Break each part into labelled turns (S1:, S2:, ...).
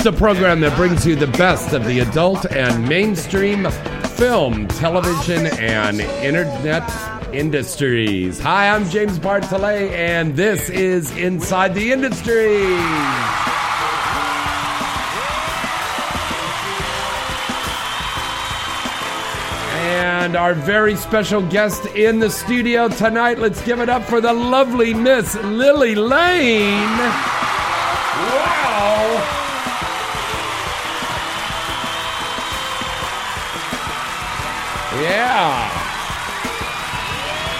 S1: It's the program that brings you the best of the adult and mainstream film, television, and internet industries. Hi, I'm James Bartolet, and this is Inside the Industry. And our very special guest in the studio tonight, let's give it up for the lovely Miss Lily Lane. Yeah.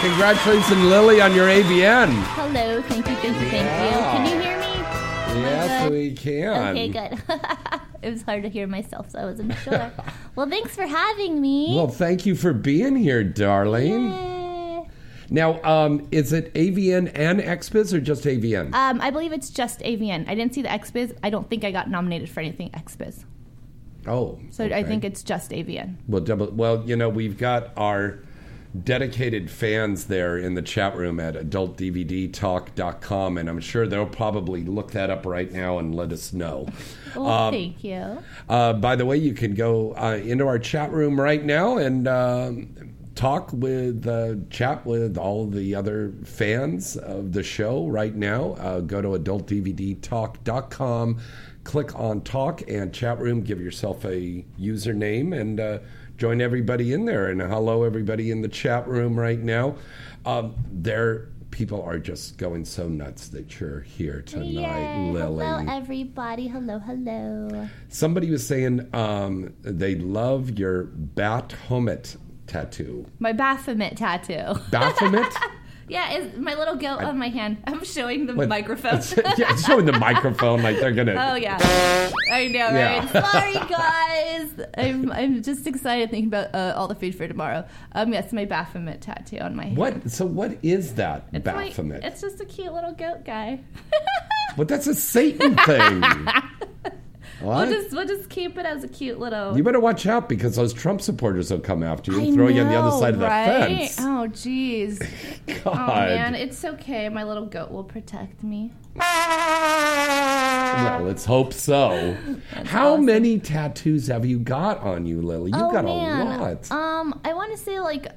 S1: Congratulations, Lily, on your AVN.
S2: Hello, thank you, thank you, thank you. Can you hear me?
S1: Yes,
S2: good?
S1: we can.
S2: Okay, good. it was hard to hear myself, so I wasn't sure. well, thanks for having me.
S1: Well, thank you for being here, darling.
S2: Yay.
S1: Now, um, is it AVN and XBiz or just AVN?
S2: Um, I believe it's just AVN. I didn't see the XBiz. I don't think I got nominated for anything XBiz.
S1: Oh,
S2: So I think it's just AVN.
S1: Well, double, well, you know, we've got our dedicated fans there in the chat room at adultdvdtalk.com, and I'm sure they'll probably look that up right now and let us know.
S2: Well,
S1: Um,
S2: thank you.
S1: Uh, by the way, you can go uh, into our chat room right now and um, talk with, uh, chat with all the other fans of the show right now. Uh, go to adultdvdtalk.com, click on talk and chat room, give yourself a username, and uh, join everybody in there. And hello, everybody in the chat room right now. Um, there. People are just going so nuts that you're here tonight,
S2: Yay.
S1: Lily.
S2: Hello, everybody. Hello, hello.
S1: Somebody was saying um, they love your Baphomet tattoo.
S2: My Baphomet tattoo.
S1: Baphomet?
S2: yeah, is my little goat on my hand. I'm showing the
S1: What-
S2: microphone.
S1: yeah, it's showing the microphone like they're gonna.
S2: Oh yeah, I know,
S1: Yeah.
S2: right? Sorry, guys. I'm I'm just excited thinking about uh, all the food for tomorrow. Um, yes, my Baphomet tattoo on my hand.
S1: What? So what is that
S2: It's my-
S1: Baphomet?
S2: it's just a cute little goat guy.
S1: But that's a Satan thing.
S2: we'll just we'll just keep it as a cute little.
S1: you better watch out because those Trump supporters will come after you and
S2: I
S1: throw you on the other
S2: know,
S1: side of the
S2: right?
S1: fence.
S2: Oh, jeez.
S1: God.
S2: Oh man, it's okay. My little goat will protect me.
S1: well, let's hope so. How
S2: awesome.
S1: many tattoos have you got on you, Lily? You've
S2: oh
S1: got
S2: man.
S1: a lot.
S2: Um, I want to say like,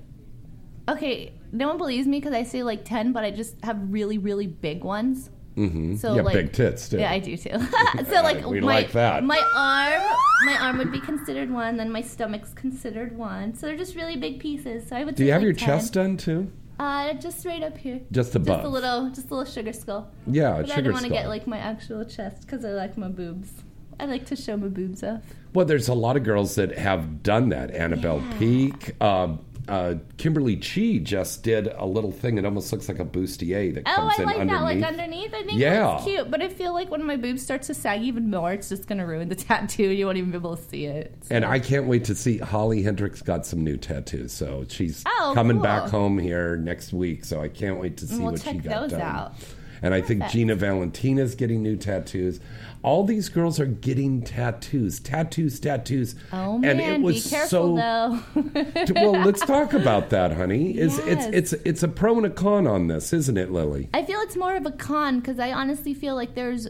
S2: okay, no one believes me because I say like ten, but I just have really really big ones. Mm-hmm. So
S1: yeah,
S2: like,
S1: big tits too.
S2: Yeah, I do too. so like
S1: we
S2: my,
S1: like that.
S2: My arm, my arm would be considered one. Then my stomach's considered one. So they're just really big pieces. So I would.
S1: Do
S2: say,
S1: you have
S2: like,
S1: your
S2: 10.
S1: chest done too?
S2: Uh, just right up here.
S1: Just above.
S2: Just a little, just a little sugar skull.
S1: Yeah,
S2: But I
S1: sugar
S2: didn't want to get like my actual chest because I like my boobs. I like to show my boobs off.
S1: Well, there's a lot of girls that have done that. Anna Bell Peak, uh, uh, Kimberly Chi just did a little thing. It almost looks like a bustier that comes.
S2: Oh,
S1: comes
S2: I
S1: in
S2: like
S1: underneath.
S2: that. Like underneath, I think
S1: Yeah.
S2: that's cute. But I feel like when my boobs start to sag even more, it's just gonna ruin the tattoo. You won't even be able to see it. So-
S1: and I can't wait to see Holly Hendrix got some new tattoos. So she's
S2: Oh,
S1: coming
S2: cool.
S1: back home here next week. So I can't wait to see
S2: We'll
S1: what she got done.
S2: out.
S1: And I think. Gina Valentina's getting new tattoos. All these girls are getting tattoos, tattoos, tattoos.
S2: oh
S1: and it was
S2: be careful
S1: so
S2: though.
S1: well, let's talk about that, honey. Is
S2: Yes.
S1: it's it's it's a pro and a con on this, isn't it, Lily?
S2: I feel it's more of a con because I honestly feel like there's.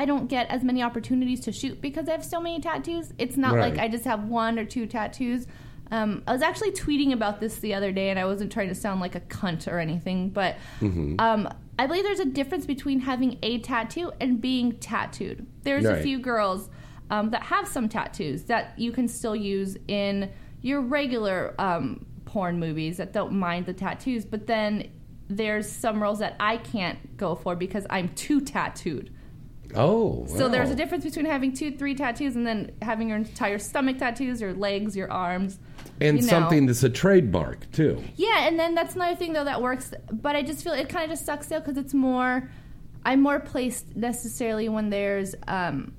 S2: I don't get as many opportunities to shoot because I have so many tattoos. It's not
S1: Right.
S2: like I just have one or two tattoos. Um, I was actually tweeting about this the other day, and I wasn't trying to sound like a cunt or anything, but
S1: Mm-hmm.
S2: um, I believe there's a difference between having a tattoo and being tattooed. There's
S1: Right.
S2: a few girls um, that have some tattoos that you can still use in your regular um, porn movies that don't mind the tattoos, but then there's some roles that I can't go for because I'm too tattooed.
S1: Oh,
S2: So there's a difference between having two, three tattoos and then having your entire stomach tattoos, your legs, your arms.
S1: And
S2: you know.
S1: something that's a trademark too.
S2: Yeah, and then that's another thing though that works. But I just feel it kind of just sucks though because it's more. I'm more placed necessarily when there's um,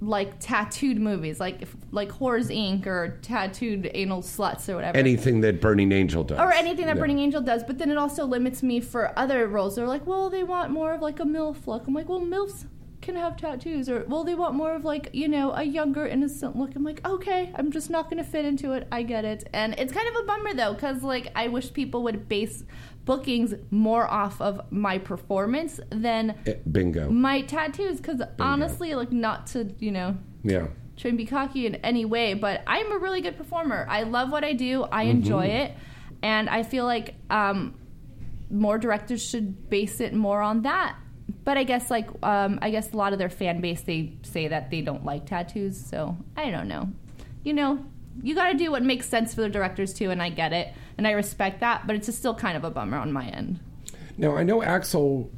S2: like tattooed movies, like if, like Horrors Inc. or tattooed anal sluts or whatever.
S1: Anything that Burning Angel does,
S2: or anything that
S1: Yeah.
S2: Burning Angel does, but then it also limits me for other roles. They're like, well, they want more of like a MILF look. I'm like, well, MILFs can have tattoos. Or, well, they want more of like, you know, a younger, innocent look. I'm like, okay, I'm just not going to fit into it. I get it. And it's kind of a bummer though, because like, I wish people would base bookings more off of my performance than
S1: Eh, Bingo.
S2: my tattoos. Because honestly, like, not to, you know,
S1: Yeah.
S2: try and be cocky in any way, but I'm a really good performer. I love what I do. I enjoy it, and I feel like um, more directors should base it more on that. But I guess like um, I guess a lot of their fan base they say that they don't like tattoos, so I don't know. You know, you got to do what makes sense for the directors too, and I get it, and I respect that. But it's just still kind of a bummer on my end.
S1: Now I know Axel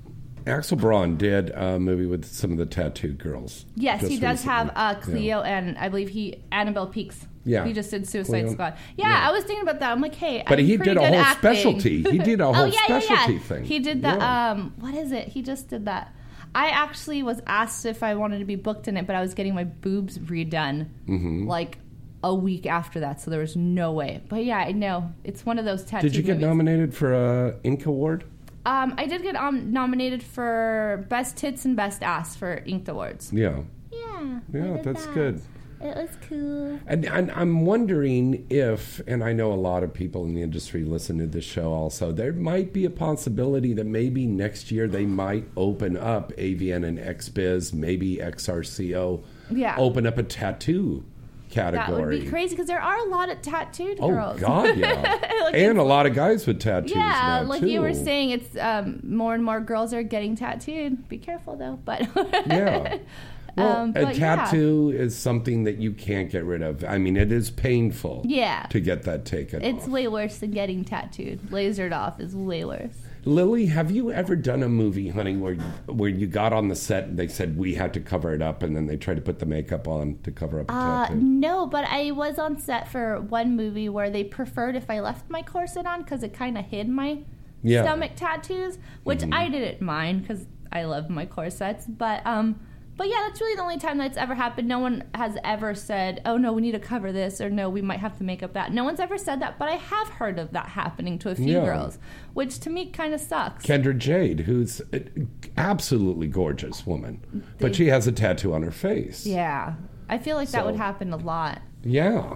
S1: Axel Braun did a movie with some of the tattooed girls.
S2: Yes, he does have uh, Cleo and I believe he Anna Bell Peaks.
S1: Yeah.
S2: he just did Suicide. Squad. Yeah,
S1: Yeah.
S2: I was thinking about that. I'm like, hey,
S1: But
S2: I'm
S1: he did a whole
S2: acting.
S1: specialty. He did a whole
S2: oh, yeah,
S1: specialty
S2: yeah.
S1: thing.
S2: He did that. Um, what is it? He just did that. I actually was asked if I wanted to be booked in it, but I was getting my boobs redone
S1: Mm-hmm.
S2: like a week after that, so there was no way. But yeah, I know it's one of those tattoo.
S1: Did you get
S2: movies.
S1: nominated for a Ink award?
S2: Um, I did get um, nominated for best tits and best ass for Inked Awards.
S1: Yeah.
S2: Yeah,
S1: Yeah, that's
S2: that.
S1: good.
S2: It was cool.
S1: And, and I'm wondering if, and I know a lot of people in the industry listen to this show also, there might be a possibility that maybe next year they might open up AVN and XBiz, maybe XRCO,
S2: Yeah.
S1: open up a tattoo category.
S2: That would be crazy because there are a lot of tattooed
S1: Oh,
S2: girls.
S1: Oh God, yeah.
S2: Like,
S1: and a lot of guys with tattoos
S2: yeah, like
S1: too.
S2: you were saying, it's um, more and more girls are getting tattooed. Be careful though, but
S1: Yeah. Well,
S2: Um,
S1: a
S2: but yeah.
S1: tattoo is something that you can't get rid of. I mean, it is painful
S2: Yeah.
S1: to get that taken
S2: it's
S1: off.
S2: way worse than getting tattooed. Lasered off is way worse.
S1: Lily, have you ever done a movie, honey, where where you got on the set and they said we had to cover it up, and then they tried to put the makeup on to cover up a
S2: Uh,
S1: tattoo?
S2: no, but I was on set for one movie where they preferred if I left my corset on because it kind of hid my
S1: Yeah. Mm-hmm.
S2: stomach tattoos, which I didn't mind because I love my corsets. But um, but yeah, that's really the only time that's ever happened. No one has ever said, "Oh no, we need to cover this," or "No, we might have to make up that." No one's ever said that, but I have heard of that happening to a few
S1: Yeah.
S2: girls, which to me kind of sucks.
S1: Kendra Jade, who's an absolutely gorgeous woman, but she has a tattoo on her face.
S2: yeah, I feel like that would happen a lot.
S1: Yeah.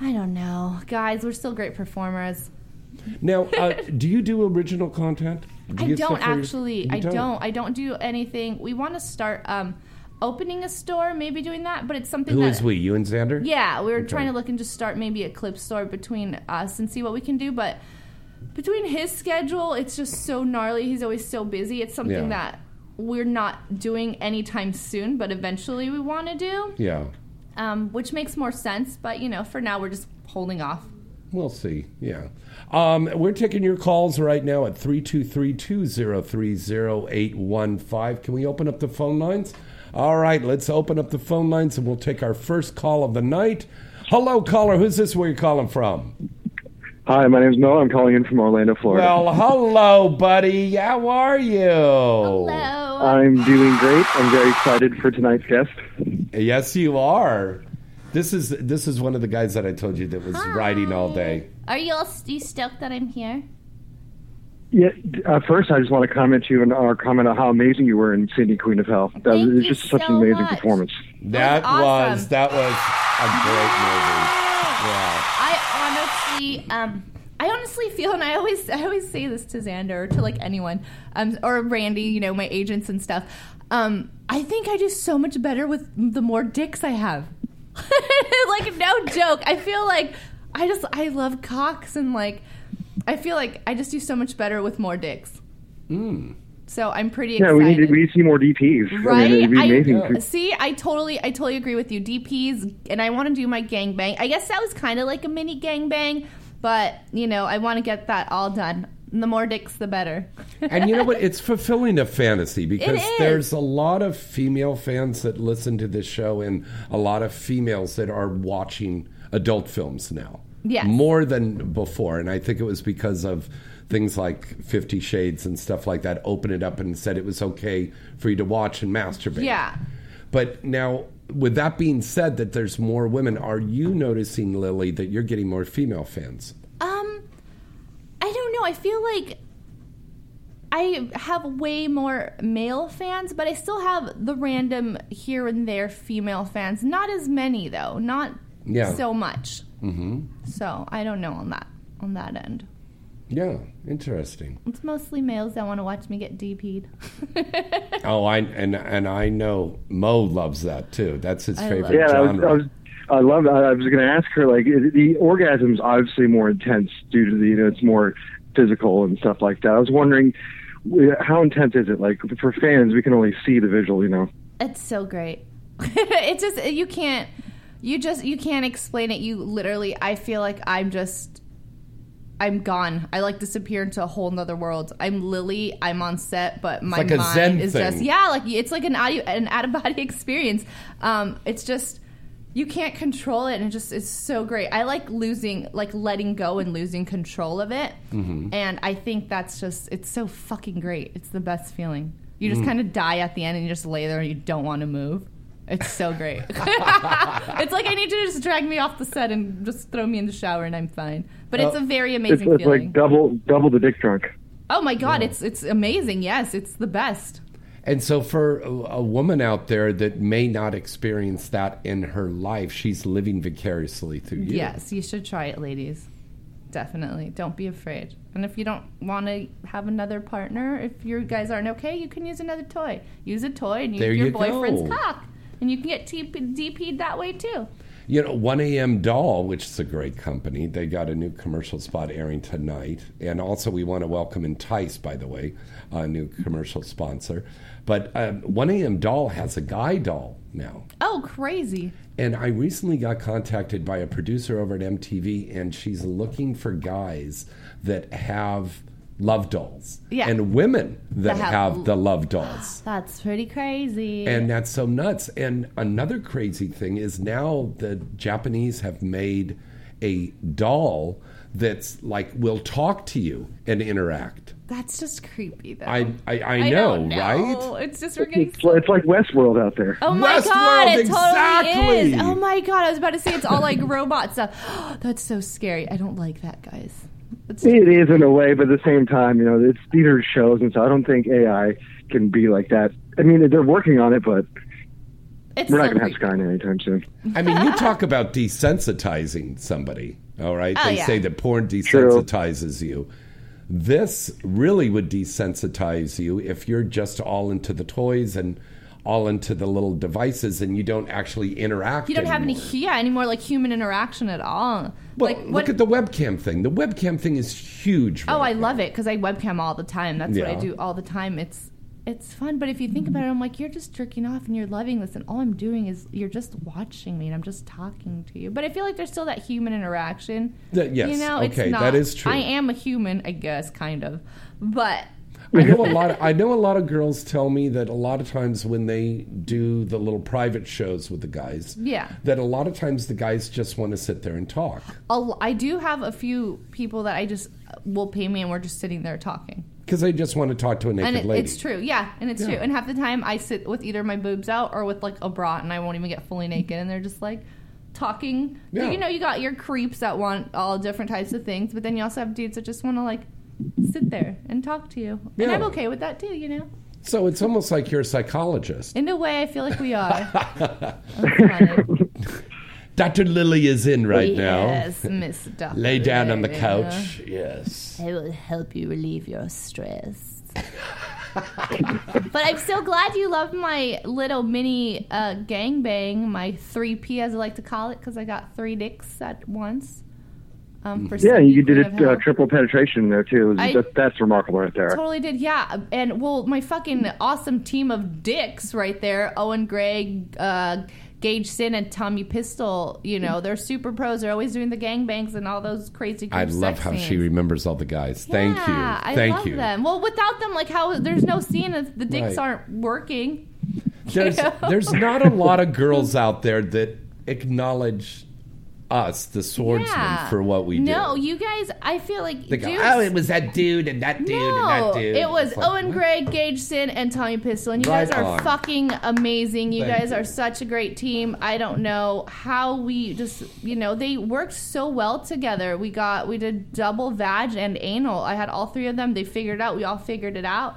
S2: I don't know, guys. We're still great performers.
S1: Now, uh, do you do original content? Do
S2: I don't
S1: stuff for your-
S2: actually. I don't. I don't do anything. We want to start um, opening a store, maybe doing that, but it's something
S1: Who
S2: that.
S1: is we? You and Xander?
S2: Yeah, we were
S1: Okay.
S2: trying to look and just start maybe a clip store between us and see what we can do, but between his schedule, it's just so gnarly. He's always so busy. It's something
S1: Yeah.
S2: that we're not doing anytime soon, but eventually we want to do,
S1: Yeah.
S2: um, which makes more sense. But you know, for now, we're just holding off.
S1: We'll see. Yeah. Um, we're taking your calls right now at 323 203 0815. Can we open up the phone lines? All right, let's open up the phone lines and we'll take our first call of the night. Hello, caller. Who's this? Where you calling from?
S3: Hi, my name's Noah. I'm calling in from Orlando, Florida.
S1: Well, hello, buddy. How are you?
S2: Hello.
S3: I'm doing great. I'm very excited for tonight's guest.
S1: Yes, you are. This is this is one of the guys that I told you that was riding all day.
S2: Are you all you stoked that I'm here?
S3: Yeah, uh, first, I just want to comment to you and our comment on how amazing you were in Sydney, Queen of Hell. That
S2: Thank
S3: was, it was
S2: you
S3: just such an amazing
S2: much.
S3: performance.
S1: That
S2: awesome.
S1: was that was a great movie. Yeah.
S2: I honestly, um, I honestly feel, and I always, I always say this to Xander or to like anyone, um, or Randy, you know, my agents and stuff. Um, I think I do so much better with the more dicks I have. like no joke. I feel like I just I love cocks and like I feel like I just do so much better with more dicks.
S1: Mm.
S2: So I'm pretty
S3: Yeah,
S2: excited.
S3: we need to, we need to see more DPs. I mean,
S2: Right?
S3: it'd be
S2: I,
S3: amazing.
S2: see, I totally, I totally agree with you. DPs, and I want to do my gangbang. I guess that was kind of like a mini gangbang, but you know, I want to get that all done. The more dicks, the better.
S1: and you know what? It's fulfilling a fantasy because there's a lot of female fans that listen to this show and a lot of females that are watching adult films now.
S2: Yes.
S1: More than before. And I think it was because of things like Fifty Shades and stuff like that opened it up and said it was okay for you to watch and masturbate.
S2: Yeah.
S1: But now, with that being said, that there's more women, are you noticing, Lily, that you're getting more female fans?
S2: Um, I don't know. I feel like I have way more male fans, but I still have the random here and there female fans. Not as many though. Not
S1: Yeah.
S2: so much. Mm-hmm. So I don't know on that on that end.
S1: Yeah, interesting.
S2: It's mostly males that want to watch me get DP'd.
S1: Oh, I and and I know Mo loves that too. That's his
S2: I
S1: favorite
S3: Yeah, I was. I was, I love. That. I was going to ask her like the the orgasm's obviously more intense due to the you know it's more physical and stuff like that. I was wondering how intense is it? Like for fans, we can only see the visual, you know.
S2: It's so great. it's just you can't you just you can't explain it. You literally I feel like I'm just I'm gone. I like disappear into a whole nother world. I'm Lily. I'm on set, but my
S1: like
S2: mind is
S1: thing.
S2: just yeah, like it's like an audio, an out of body experience. Um, it's just you can't control it, and it just is so great. I like losing, like letting go and losing control of it,
S1: Mm-hmm.
S2: and I think that's just it's so fucking great. It's the best feeling. You
S1: Mm.
S2: just kind of die at the end, and you just lay there and you don't want to move. It's so great. it's like I need you to just drag me off the set and just throw me in the shower and I'm fine. But it's a very
S3: It's,
S2: amazing
S3: it's
S2: feeling.
S3: like double double the dick drunk.
S2: oh my god, it's it's amazing. Yes, it's the best.
S1: and so, for a, a woman out there that may not experience that in her life, she's living vicariously through you.
S2: Yes, you should try it, ladies. Definitely. Don't be afraid. And if you don't want to have another partner, if you guys aren't okay, you can use another toy. Use a toy and use
S1: There
S2: your
S1: you
S2: boyfriend's
S1: go.
S2: cock. And you can get TP, DP'd that way too.
S1: You know, 1AM Doll, which is a great company, they got a new commercial spot airing tonight. And also, we want to welcome Entice, by the way, a new commercial sponsor. But um, 1AM Doll has a guy doll now.
S2: Oh, crazy.
S1: And I recently got contacted by a producer over at MTV, and she's looking for guys that have love dolls
S2: Yeah.
S1: and women that,
S2: That have-
S1: have, the love dolls.
S2: That's pretty crazy.
S1: And that's so nuts. And another crazy thing is now the Japanese have made a doll that's like will talk to you and interact.
S2: That's just creepy, though.
S1: I I, I, know,
S2: don't
S1: right?
S2: It's just we're getting
S3: It's, it's like Westworld out there.
S2: Oh my
S1: Westworld,
S2: god, it
S1: exactly.
S2: totally is. Oh my god, I was about to say it's all like robot stuff. That's so scary. I don't like that, guys. It's,
S3: It is in a way, but at the same time, you know, it's theater shows, and so I don't think AI can be like that. I mean, they're working on it, but
S2: it's
S3: we're not going to have. Skynet anytime soon.
S1: I mean, you talk about desensitizing somebody, all right?
S2: Oh,
S1: they
S2: yeah.
S1: say that porn
S3: True.
S1: desensitizes you. This really would desensitize you if you're just all into the toys and all into the little devices and you don't actually interact.
S2: You don't have any yeah any more like human interaction at all.
S1: Well,
S2: like
S1: look at the webcam thing. The webcam thing is huge.
S2: Oh, I
S1: now.
S2: love it because I webcam all the time. That's what I do all the time. It's it's fun, but if you think about it, I'm like, you're just jerking off and you're loving this, and all I'm doing is you're just watching me and I'm just talking to you. But I feel like there's still that human interaction.
S1: That- yes,
S2: you know,
S1: okay,
S2: it's not,
S1: that is true.
S2: I am a human, I guess, kind of, but
S1: I know a lot. Of, I know a lot of girls tell me that a lot of times when they do the little private shows with the guys,
S2: Yeah.
S1: that a lot of times the guys just want to sit there and talk.
S2: I do have a few people that I just uh, will pay me and we're just sitting there talking.
S1: Because they just want to talk to a naked
S2: and it,
S1: lady.
S2: it's true, yeah, and it's
S1: Yeah.
S2: true. And half the time, I sit with either my boobs out or with like a bra, and I won't even get fully naked, and they're just like talking.
S1: Yeah.
S2: You know, you got your creeps that want all different types of things, but then you also have dudes that just want to like sit there and talk to you, and I'm okay with that too. You know,
S1: So it's almost like you're a psychologist.
S2: in a way, I feel like we are.
S1: Dr. Lily is in right now.
S2: Yes, Miss Doctor.
S1: Lay down on the couch. Yes.
S2: I will help you relieve your stress. but I'm so glad you loved my little mini uh, gangbang, my 3P as I like to call it, because I got three dicks at once. Um, for
S3: Yeah,
S2: some
S3: you did
S2: that
S3: it uh, triple penetration there too.
S2: I-
S3: that, that's remarkable right there.
S2: Totally did, yeah. And well, my fucking awesome team of dicks right there Owen Gregg, uh, Gage Sin, and Tommy Pistol. You know, they're super pros. They're always doing the gangbangs and all those crazy.
S1: I love
S2: sex
S1: how
S2: scenes.
S1: she remembers all the guys. Thank you.
S2: Yeah, I
S1: Thank
S2: love
S1: you.
S2: them. Well, without them, like how there's no scene if the dicks
S1: Right.
S2: aren't working.
S1: There's
S2: know?
S1: there's not a lot of girls out there that acknowledge us, the swordsmen,
S2: Yeah.
S1: for what we do.
S2: no, you guys, I feel like
S1: They go, oh, it was that dude and that dude and that dude.
S2: it was
S1: like,
S2: Owen? Gregg, Gage Sin, and Tommy Pistol, and you
S1: Right
S2: guys are
S1: on.
S2: fucking amazing. You
S1: Thank
S2: guys are such a great team. I don't know how we just, you know, they worked so well together. We got, we did double vag and anal. I had all three of them. They figured it out. We all figured it out.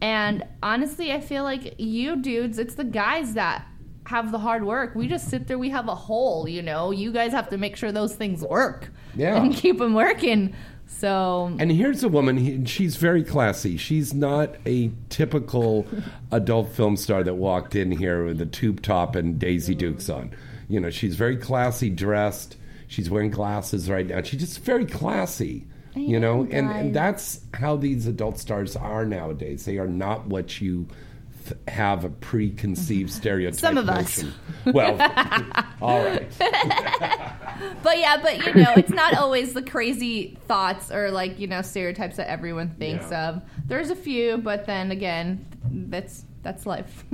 S2: And honestly, I feel like you dudes, it's the guys that have the hard work. We just sit there. We have a hole, you know. You guys have to make sure those things work.
S1: Yeah.
S2: And keep them working. So
S1: And here's a woman. he- She's very classy. She's not a typical adult film star that walked in here with a tube top and Daisy Dukes on. You know, she's very classy dressed. She's wearing glasses right now. She's just very classy. You know, and, and that's how these adult stars are nowadays. They are not what you th- have a preconceived stereotype.
S2: Some of us.
S1: Well, all right.
S2: But yeah, but you know, it's not always the crazy thoughts or like, you know, stereotypes that everyone thinks
S1: Yeah.
S2: of. There's a few, but then again, that's that's life.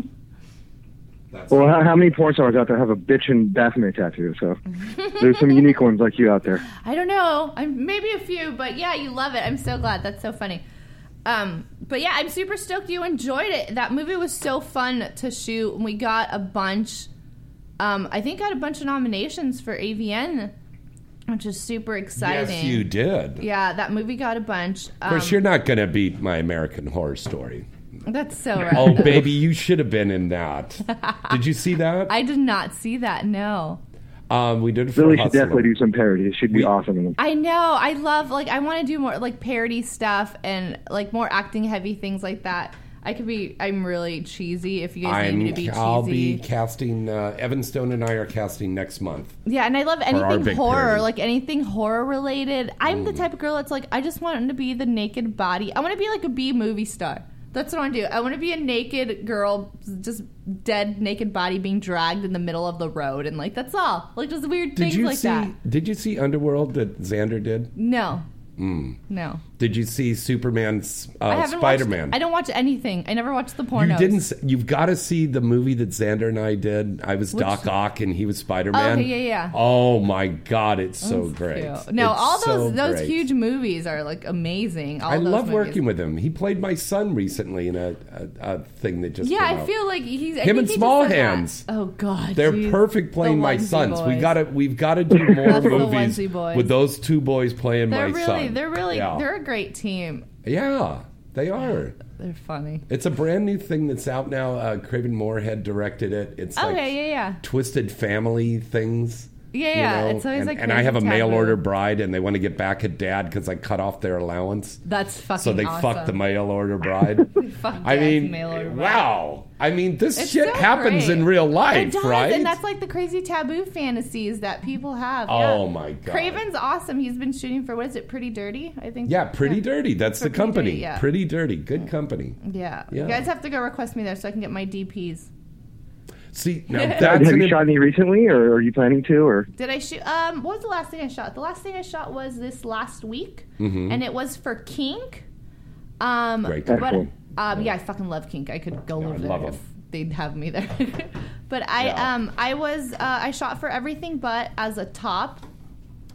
S1: That's
S3: Well, how, how many porn stars out there have a bitchin' Baphomet tattoo? So there's some unique ones like you out there.
S2: I don't know. I'm maybe a few, but yeah, you love it. I'm so glad. That's so funny. Um, but yeah, I'm super stoked you enjoyed it. That movie was so fun to shoot. and We got a bunch. Um, I think got a bunch of nominations for AVN, which is super exciting.
S1: Yes, you did.
S2: Yeah, that movie got a bunch.
S1: Of
S2: Um,
S1: course, you're not going to beat my American Horror Story.
S2: that's so right.
S1: Oh, baby, you should have been in that. Did you see that?
S2: I did not see that. No.
S1: Um, we did it for
S3: should
S1: Hustler.
S3: definitely do some parodies. She'd be
S1: We-
S3: awesome.
S2: I know. I love like I want to do more like parody stuff and like more acting heavy things like that. I could be. I'm really cheesy. If you guys need me to be cheesy,
S1: I'll be casting. Uh, Evan Stone and I are casting next month.
S2: yeah. And I love anything horror,
S1: parody.
S2: like anything horror related. I'm
S1: Mm.
S2: the type of girl that's like I just want to be the naked body. I want to be like a B movie star. That's what I want to do. I want to be a naked girl, just dead naked body being dragged in the middle of the road, and like that's all. Like just weird
S1: Did
S2: things
S1: you
S2: like
S1: see?
S2: that.
S1: Did you see Underworld that Xander did?
S2: No,
S1: Mm.
S2: no.
S1: Did you see Superman's uh, Spider Man?
S2: I don't watch anything. I never watched the pornos.
S1: You didn't. s- You've got to see the movie that Xander and I did. I was Doc Ock and he was Spider Man.
S2: Oh, yeah, yeah.
S1: Oh my God, it's so great.
S2: cute. No,
S1: It's
S2: all
S1: so
S2: those those
S1: great.
S2: huge movies are like amazing. All
S1: I
S2: those
S1: love
S2: movies.
S1: working with him. He played my son recently in a, a, a thing that just
S2: Yeah,
S1: came
S2: I
S1: out.
S2: feel like he's I
S1: Him
S2: think
S1: and
S2: he just
S1: Small
S2: said that.
S1: Hands.
S2: Oh God,
S1: They're perfect playing
S2: The
S1: my
S2: onesie
S1: sons. We
S2: boys.
S1: got to we've got to do more
S2: the
S1: movies
S2: onesie boys.
S1: with those two boys playing
S2: They're
S1: my
S2: really,
S1: son.
S2: they're really,
S1: yeah.
S2: they're a great team.
S1: yeah, they are.
S2: They're funny.
S1: It's a brand new thing that's out now. Uh, Craven Moorehead directed it. It's
S2: Oh
S1: like
S2: yeah, yeah, yeah.
S1: twisted family things.
S2: Yeah,
S1: you
S2: yeah.
S1: know?
S2: It's always
S1: and,
S2: like
S1: and I have a mail order bride, and they want to get back at dad because I cut off their allowance.
S2: That's fucking.
S1: So they
S2: awesome.
S1: fucked the mail order bride.
S2: Fuck
S1: I mean,
S2: mail order bride.
S1: wow. I mean, this
S2: It's
S1: shit
S2: so
S1: happens
S2: great.
S1: in real life,
S2: It does,
S1: right?
S2: and that's like the crazy taboo fantasies that people have.
S1: Oh,
S2: yeah.
S1: my God.
S2: Craven's awesome. He's been shooting for what is it? Pretty Dirty, I think.
S1: yeah, Pretty Dirty. That's
S2: For
S1: the
S2: Pretty
S1: company.
S2: Dirty, yeah.
S1: Pretty Dirty. Good company.
S2: Yeah.
S1: Yeah.
S2: You guys have to go request me there so I can get my DPs.
S1: See, now
S3: Have
S1: that's
S3: have
S1: an
S3: you shot any recently, or are you planning to? Or
S2: Did I shoot? Um, what was the last thing I shot? The last thing I shot was this last week,
S1: Mm-hmm.
S2: and it was for Kink. Um,
S1: Great
S2: but
S3: company.
S2: um, yeah, I fucking love Kink. I could go
S1: Yeah, I
S2: live
S1: love
S2: there
S1: 'em.
S2: if they'd have me there. but I
S1: Yeah.
S2: um I was uh, I shot for everything but as a top.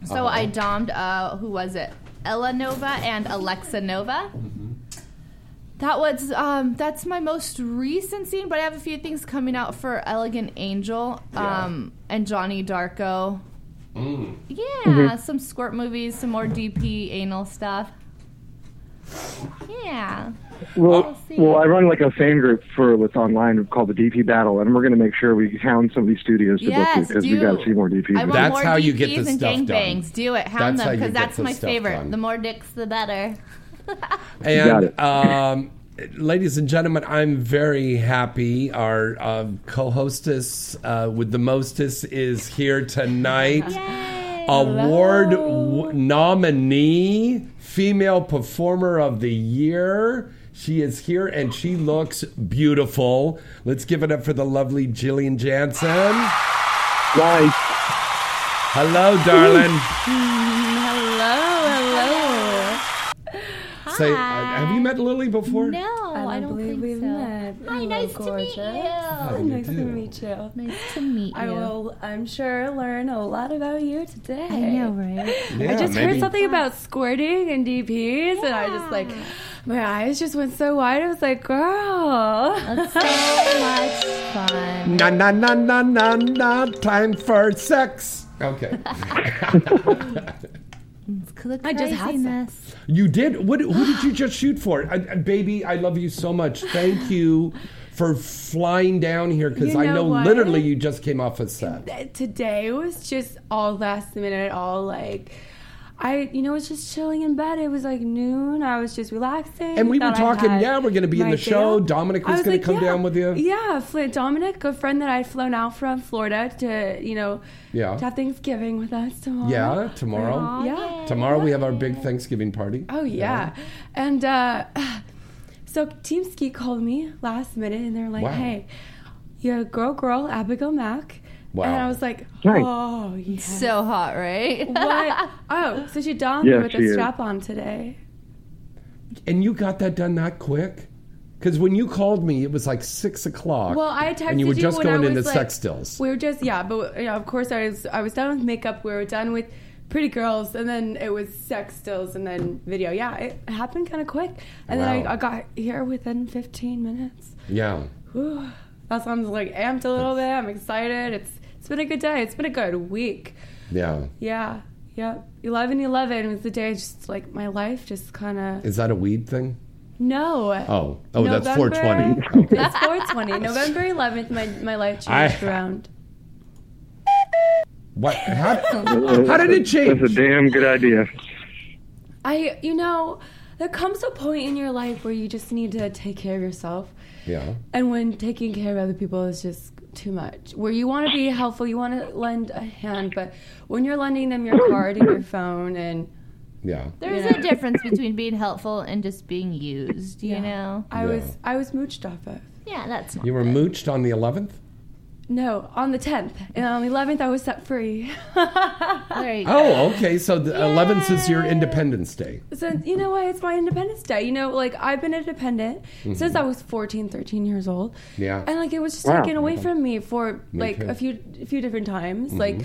S2: So
S1: Uh-huh.
S2: I dommed uh who was it? Ella Nova and Alexa Nova.
S1: Mm-hmm.
S2: That was um that's my most recent scene, but I have a few things coming out for Elegant Angel
S1: Yeah.
S2: um and Jonni Darkko.
S1: Mm.
S2: Yeah, some squirt movies, some more DP anal stuff. Yeah.
S3: well,
S2: We'll
S3: well, I run like a fan group for what's online called the DP Battle, and we're going to make sure we hound some of these studios to book
S2: Yes,
S3: you because we got to see more DPs.
S1: That's
S2: more
S1: how you get the
S2: and
S1: stuff done.
S2: gangbangs. Do it, hound
S1: That's how
S2: them
S1: you
S2: because
S1: get
S2: that's
S1: the
S2: my
S1: stuff
S2: favorite.
S1: done.
S2: The more dicks, the better.
S3: got
S1: And
S3: it.
S1: um, ladies and gentlemen, I'm very happy. Our uh, co-hostess uh, with the mostest is here tonight. award w- nominee, female performer of the year. She is here and she looks beautiful. Let's give it up for the lovely Jillian Janson.
S3: Nice.
S1: Hello, darling.
S2: Hello, hello.
S1: Say, uh, have you met Lily before?
S2: No, I don't,
S4: believe
S2: think
S4: we've
S2: so.
S4: met.
S2: Hi,
S4: Hello,
S2: nice to meet
S4: gorgeous.
S2: you.
S4: Oh,
S1: you
S4: nice
S1: do.
S4: to meet you.
S2: Nice to meet you.
S4: I will, I'm sure, learn a lot about you today.
S2: I know, right?
S1: Yeah,
S4: I just
S1: maybe-
S4: heard something about squirting and DPs, and I just like, my eyes just went so wide. I was like, girl.
S2: That's so much fun.
S1: Na na na na na na. Time for sex. Okay.
S2: The
S4: I just had
S2: craziness.
S1: You did. What? Who did you just shoot for? Uh, uh, baby, I love you so much. Thank you for flying down here because
S4: You
S1: I
S4: know
S1: know
S4: what?
S1: literally you just came off a set.
S4: Today was just all last minute, all like. I, you know, was just chilling in bed. It was like noon. I was just relaxing.
S1: And we were talking, yeah, we're gonna be in the show.
S4: day off.
S1: Dominic
S4: I
S1: was gonna come
S4: yeah,
S1: down with you.
S4: Yeah, Flint Dominic, a friend that I'd flown out from Florida to, you know,
S1: Yeah.
S4: to have Thanksgiving with us tomorrow.
S1: Yeah, tomorrow.
S4: Yeah.
S1: Tomorrow we have our big Thanksgiving party.
S4: Oh yeah, and uh, so Team Skeet called me last minute, and they're like,
S1: Wow.
S4: "Hey, you're a girl, girl, Abigail Mac."
S1: Wow.
S4: And I was like,
S3: Nice.
S4: "Oh, yes.
S2: So hot, right?
S4: what? Oh, so she donned
S3: Yeah,
S4: me with
S3: she
S4: a
S3: is.
S4: strap on today.
S1: And you got that done that quick? Because when you called me, it was like six o'clock.
S4: Well, I texted
S1: and you were just
S4: when I
S1: going
S4: was
S1: into
S4: like,
S1: sex stills.
S4: We were just yeah, but yeah, of course I was I was done with makeup. We were done with pretty girls, and then it was sex stills, and then video. Yeah, it happened kind of quick, and
S1: Wow.
S4: then I, I got here within 15 minutes.
S1: Yeah.
S4: Whew. That's why I'm like amped a little bit. I'm excited. It's it's been a good day. It's been a good week.
S1: Yeah.
S4: Yeah, yeah. 11 11 was the day. Just like my life just kind of
S1: Is that a weed thing?
S4: no.
S1: Oh, oh, that's 420. Okay.
S4: It's 420. November 11th, my, my life
S1: I-
S4: changed around.
S1: What? How, how did it change?
S3: That's a damn good idea.
S4: I, you know, there comes a point in your life where you just need to take care of yourself.
S1: Yeah.
S4: And when taking care of other people is just too much, where you want to be helpful, you want to lend a hand, but when you're lending them your card and your phone and
S1: Yeah.
S2: There's
S4: Yeah.
S2: a difference between being helpful and just being used, you
S4: Yeah.
S2: know?
S4: I
S1: Yeah.
S4: was I was mooched off of.
S2: Yeah, that's not
S1: You were
S2: good.
S1: mooched on the 11th?
S4: No, on the 10th. And on the 11th, I was set free.
S2: There you go.
S1: Oh, okay. So the 11th is your Independence Day.
S4: so, you know what? It's my Independence Day. You know, like, I've been independent since I was 14, 13 years old.
S1: Mm-hmm. Yeah.
S4: And, like, it was just
S3: Wow.
S4: taken away from me for,
S1: Me
S4: like,
S1: too. Mm-hmm.
S4: a few a few different times. Like,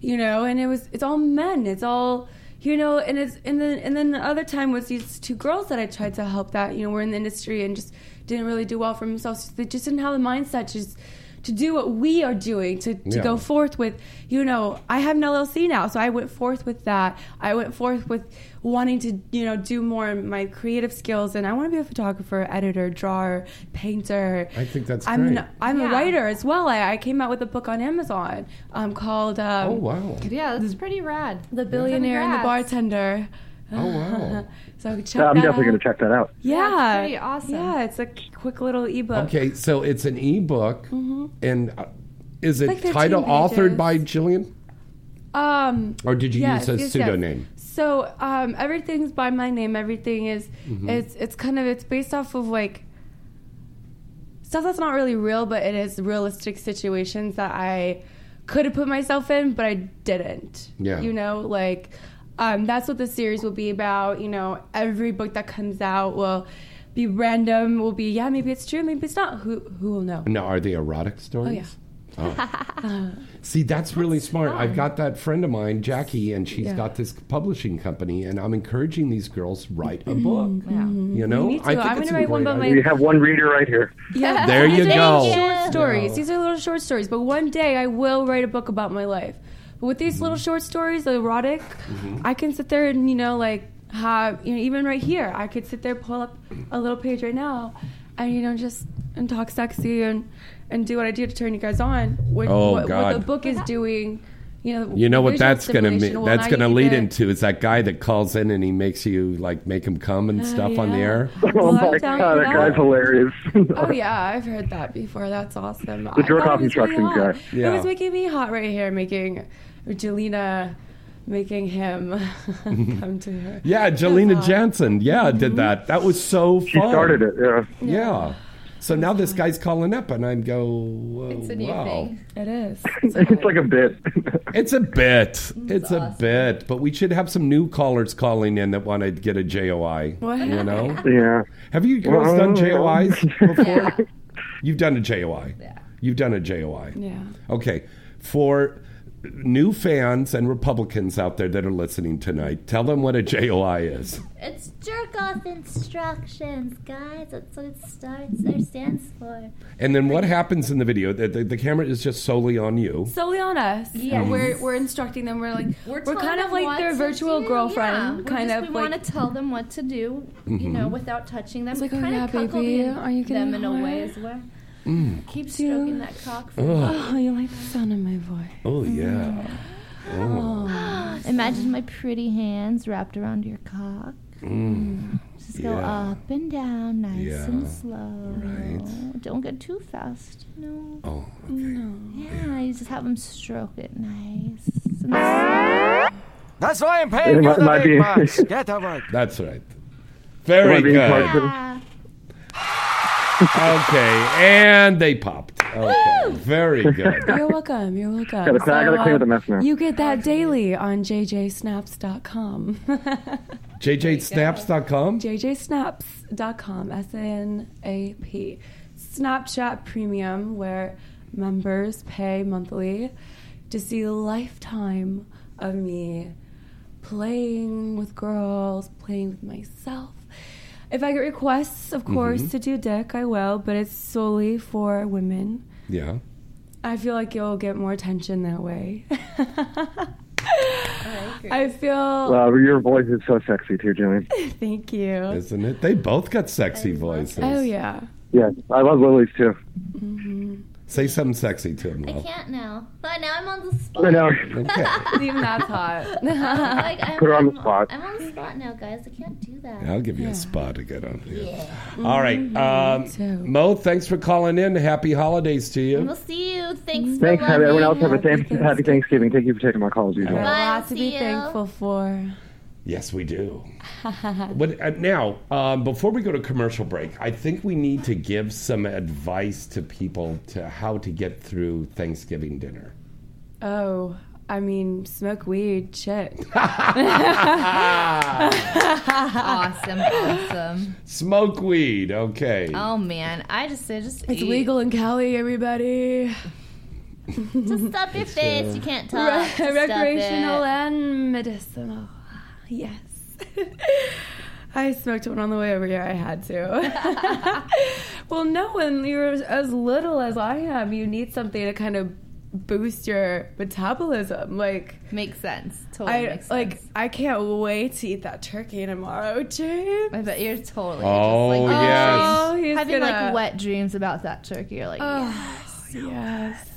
S4: you know, and it was, it's all men. It's all, you know, and it's, and then, and then the other time was these two girls that I tried to help that, you know, were in the industry and just didn't really do well for themselves. They just didn't have the mindset just to do what we are doing, to, to
S1: Yeah.
S4: go forth with, you know, I have an LLC now, so I went forth with that. I went forth with wanting to, you know, do more in my creative skills, and I want to be a photographer, editor, drawer, painter.
S1: I think that's
S4: I'm
S1: great.
S4: An, I'm
S2: Yeah.
S4: a writer as well. I, I came out with a book on Amazon um, called um,
S1: Oh, wow.
S2: Yeah, that's pretty rad.
S4: "The Billionaire and the Bartender."
S1: Oh, wow.
S4: so check
S3: I'm
S4: that
S3: definitely going to check that out.
S4: Yeah,
S2: That's pretty awesome.
S4: Yeah, it's a quick little ebook.
S1: Okay, so it's an ebook. And uh, is it
S4: Mm-hmm. Like 15
S1: title authored by Jillian?
S4: Um,
S1: Or did you
S4: Yes,
S1: use a
S4: yes,
S1: pseudonym?
S4: yes. So um, everything's by my name. Everything is
S1: Mm-hmm.
S4: it's it's kind of it's based off of like stuff that's not really real, but it is realistic situations that I could have put myself in, but I didn't.
S1: Yeah.
S4: you know, like um, that's what the series will be about. You know, every book that comes out will be random. Will be yeah, maybe it's true, maybe it's not. Who who will know?
S1: Now, are they erotic stories?
S4: Oh yeah.
S1: Oh. See, that's really smart. I've got that friend of mine, Jackie, and she's
S4: Yeah.
S1: got this publishing company, and I'm encouraging these girls write a book.
S4: Mm-hmm.
S1: You know,
S4: Me too.
S1: I think
S4: I'm gonna write one
S1: great
S4: by my-
S1: idea.
S3: We have one reader right here.
S4: Yeah,
S1: There you go.
S4: Short stories.
S1: Yeah.
S4: These are little short stories. But one day I will write a book about my life. But with these little short stories, erotic,
S1: Mm-hmm.
S4: I can sit there and you know like have you know even right here I could sit there pull up a little page right now, and you know just and talk sexy and and do what I do to turn you guys on. What,
S1: Oh,
S4: what, what the book is doing. You know,
S1: You know what that's gonna be,
S4: stimulation. Well,
S1: that's gonna lead
S4: need
S1: into is that guy that calls in and he makes you like make him come and stuff on the air.
S3: Oh
S4: Well, I'm
S3: my god, that
S4: that.
S3: guy's hilarious.
S4: Oh yeah, I've heard that before. That's awesome.
S3: The jerk
S4: I thought
S3: off
S4: it was
S3: instructions guy.
S1: Yeah.
S4: It was making me hot right here, making Jelena making him come to her.
S1: Yeah, Jelena
S4: That's
S1: Janson. Yeah, did mm-hmm. that. That was so fun.
S3: She started it. Yeah.
S1: Yeah. So now this guy's calling up, and I go, Whoa,
S2: It's a new
S1: wow.
S2: thing.
S4: It is.
S3: It's like a bit.
S1: It's a bit. It's a
S2: awesome.
S1: bit. But we should have some new callers calling in that want to get a JOI.
S4: What?
S1: You know?
S3: yeah.
S1: Have you girls done JOIs before?
S2: Yeah.
S1: You've done a JOI.
S2: Yeah.
S1: You've done a JOI.
S4: Yeah.
S1: Okay. For new fans and Republicans out there that are listening tonight, tell them what a JOI is.
S5: It's jerk off instructions, guys. That's what it starts or stands for.
S1: And then what happens in the video? The, the, the camera is just solely on you.
S4: solely on us.
S2: Yes.
S4: We're, mm-hmm. we're instructing them. We're like we're,
S2: telling
S4: kind of like their virtual
S2: do.
S4: girlfriend,
S2: Yeah,
S4: kind
S2: just-
S4: of
S2: We
S4: like
S2: want to tell them what to do, you mm-hmm. know, without touching them.
S4: It's like, oh,
S2: Kinda
S4: yeah,
S2: cuckolding
S4: baby, are you
S2: them in a way as well?
S1: Mm.
S2: Keep stroking that cock. For
S4: oh, you like the sound of my voice.
S1: Oh, yeah. Oh.
S5: Imagine my pretty hands wrapped around your cock. Just go
S1: Yeah.
S5: up and down, nice
S1: Yeah.
S5: and slow.
S1: Right.
S5: Don't get too fast. No.
S1: Oh, okay.
S5: Yeah, you just have them stroke it nice. And slow.
S6: That's why I'm paying
S3: It
S6: you
S3: might-
S6: the
S3: might
S6: big
S3: be-
S6: bucks. Get to work.
S1: That's right. Very
S3: Am I
S1: good.
S3: Smart?
S1: Okay, and they popped. Okay, very good.
S4: You're welcome. You're welcome.
S3: Gotta clean- I gotta clean
S4: uh,
S3: up the mess now.
S4: You get that daily on jjsnaps.com.
S1: JJSnaps.com.
S4: jjsnaps.com. S A N A P. Snapchat Premium, where members pay monthly to see a lifetime of me playing with girls, playing with myself. If I get requests, of mm-hmm. course, to do dick, I will, but it's solely for women.
S1: Yeah.
S4: I feel like you'll get more attention that way. I feel.
S3: Well, your voice is so sexy too, Jillian.
S4: thank you.
S1: Isn't it? They both got sexy voices.
S4: Oh yeah.
S3: Yes, I love Lily's too. Mm-hmm.
S1: Say something sexy to him,
S5: I can't now. But now I'm on the spot.
S3: I know.
S1: Okay.
S4: Even that's hot.
S5: Like, I'm,
S3: Put her on the spot.
S5: I'm on the spot now, guys. I can't do that.
S1: I'll give you a spot to get on here. All right. Um. Mo, thanks for calling in. Happy holidays to you.
S5: And We'll see you. Thanks for
S3: Thanks. Have everyone else have a happy Thanksgiving. Thank you for taking my call as usual.
S4: A
S5: Bye,
S4: lot to be
S5: you.
S4: thankful for.
S1: Yes, we do. but uh, now, um, before we go to commercial break, I think we need to give some advice to people to how to get through Thanksgiving dinner.
S4: Oh, I mean, smoke weed, shit.
S2: awesome, awesome.
S1: Smoke weed. Okay.
S2: Oh man, I just say just
S4: It's
S2: eat.
S4: legal in Cali, everybody.
S5: Just stop your face. You can't talk.
S4: Re-
S5: Just stop
S4: recreational
S5: it.
S4: and medicinal. Yes. I smoked one on the way over here. I had to. well, no, when you're as little as I am, you need something to kind of boost your metabolism. Like,
S2: Makes sense. Totally
S4: I
S2: makes sense.
S4: like. I can't wait to eat that turkey tomorrow, James.
S2: I bet you're totally
S1: Oh,
S2: just like
S1: yes.
S4: Oh, he's
S2: having
S4: gonna,
S2: like wet dreams about that turkey. You're like,
S4: Oh, yes.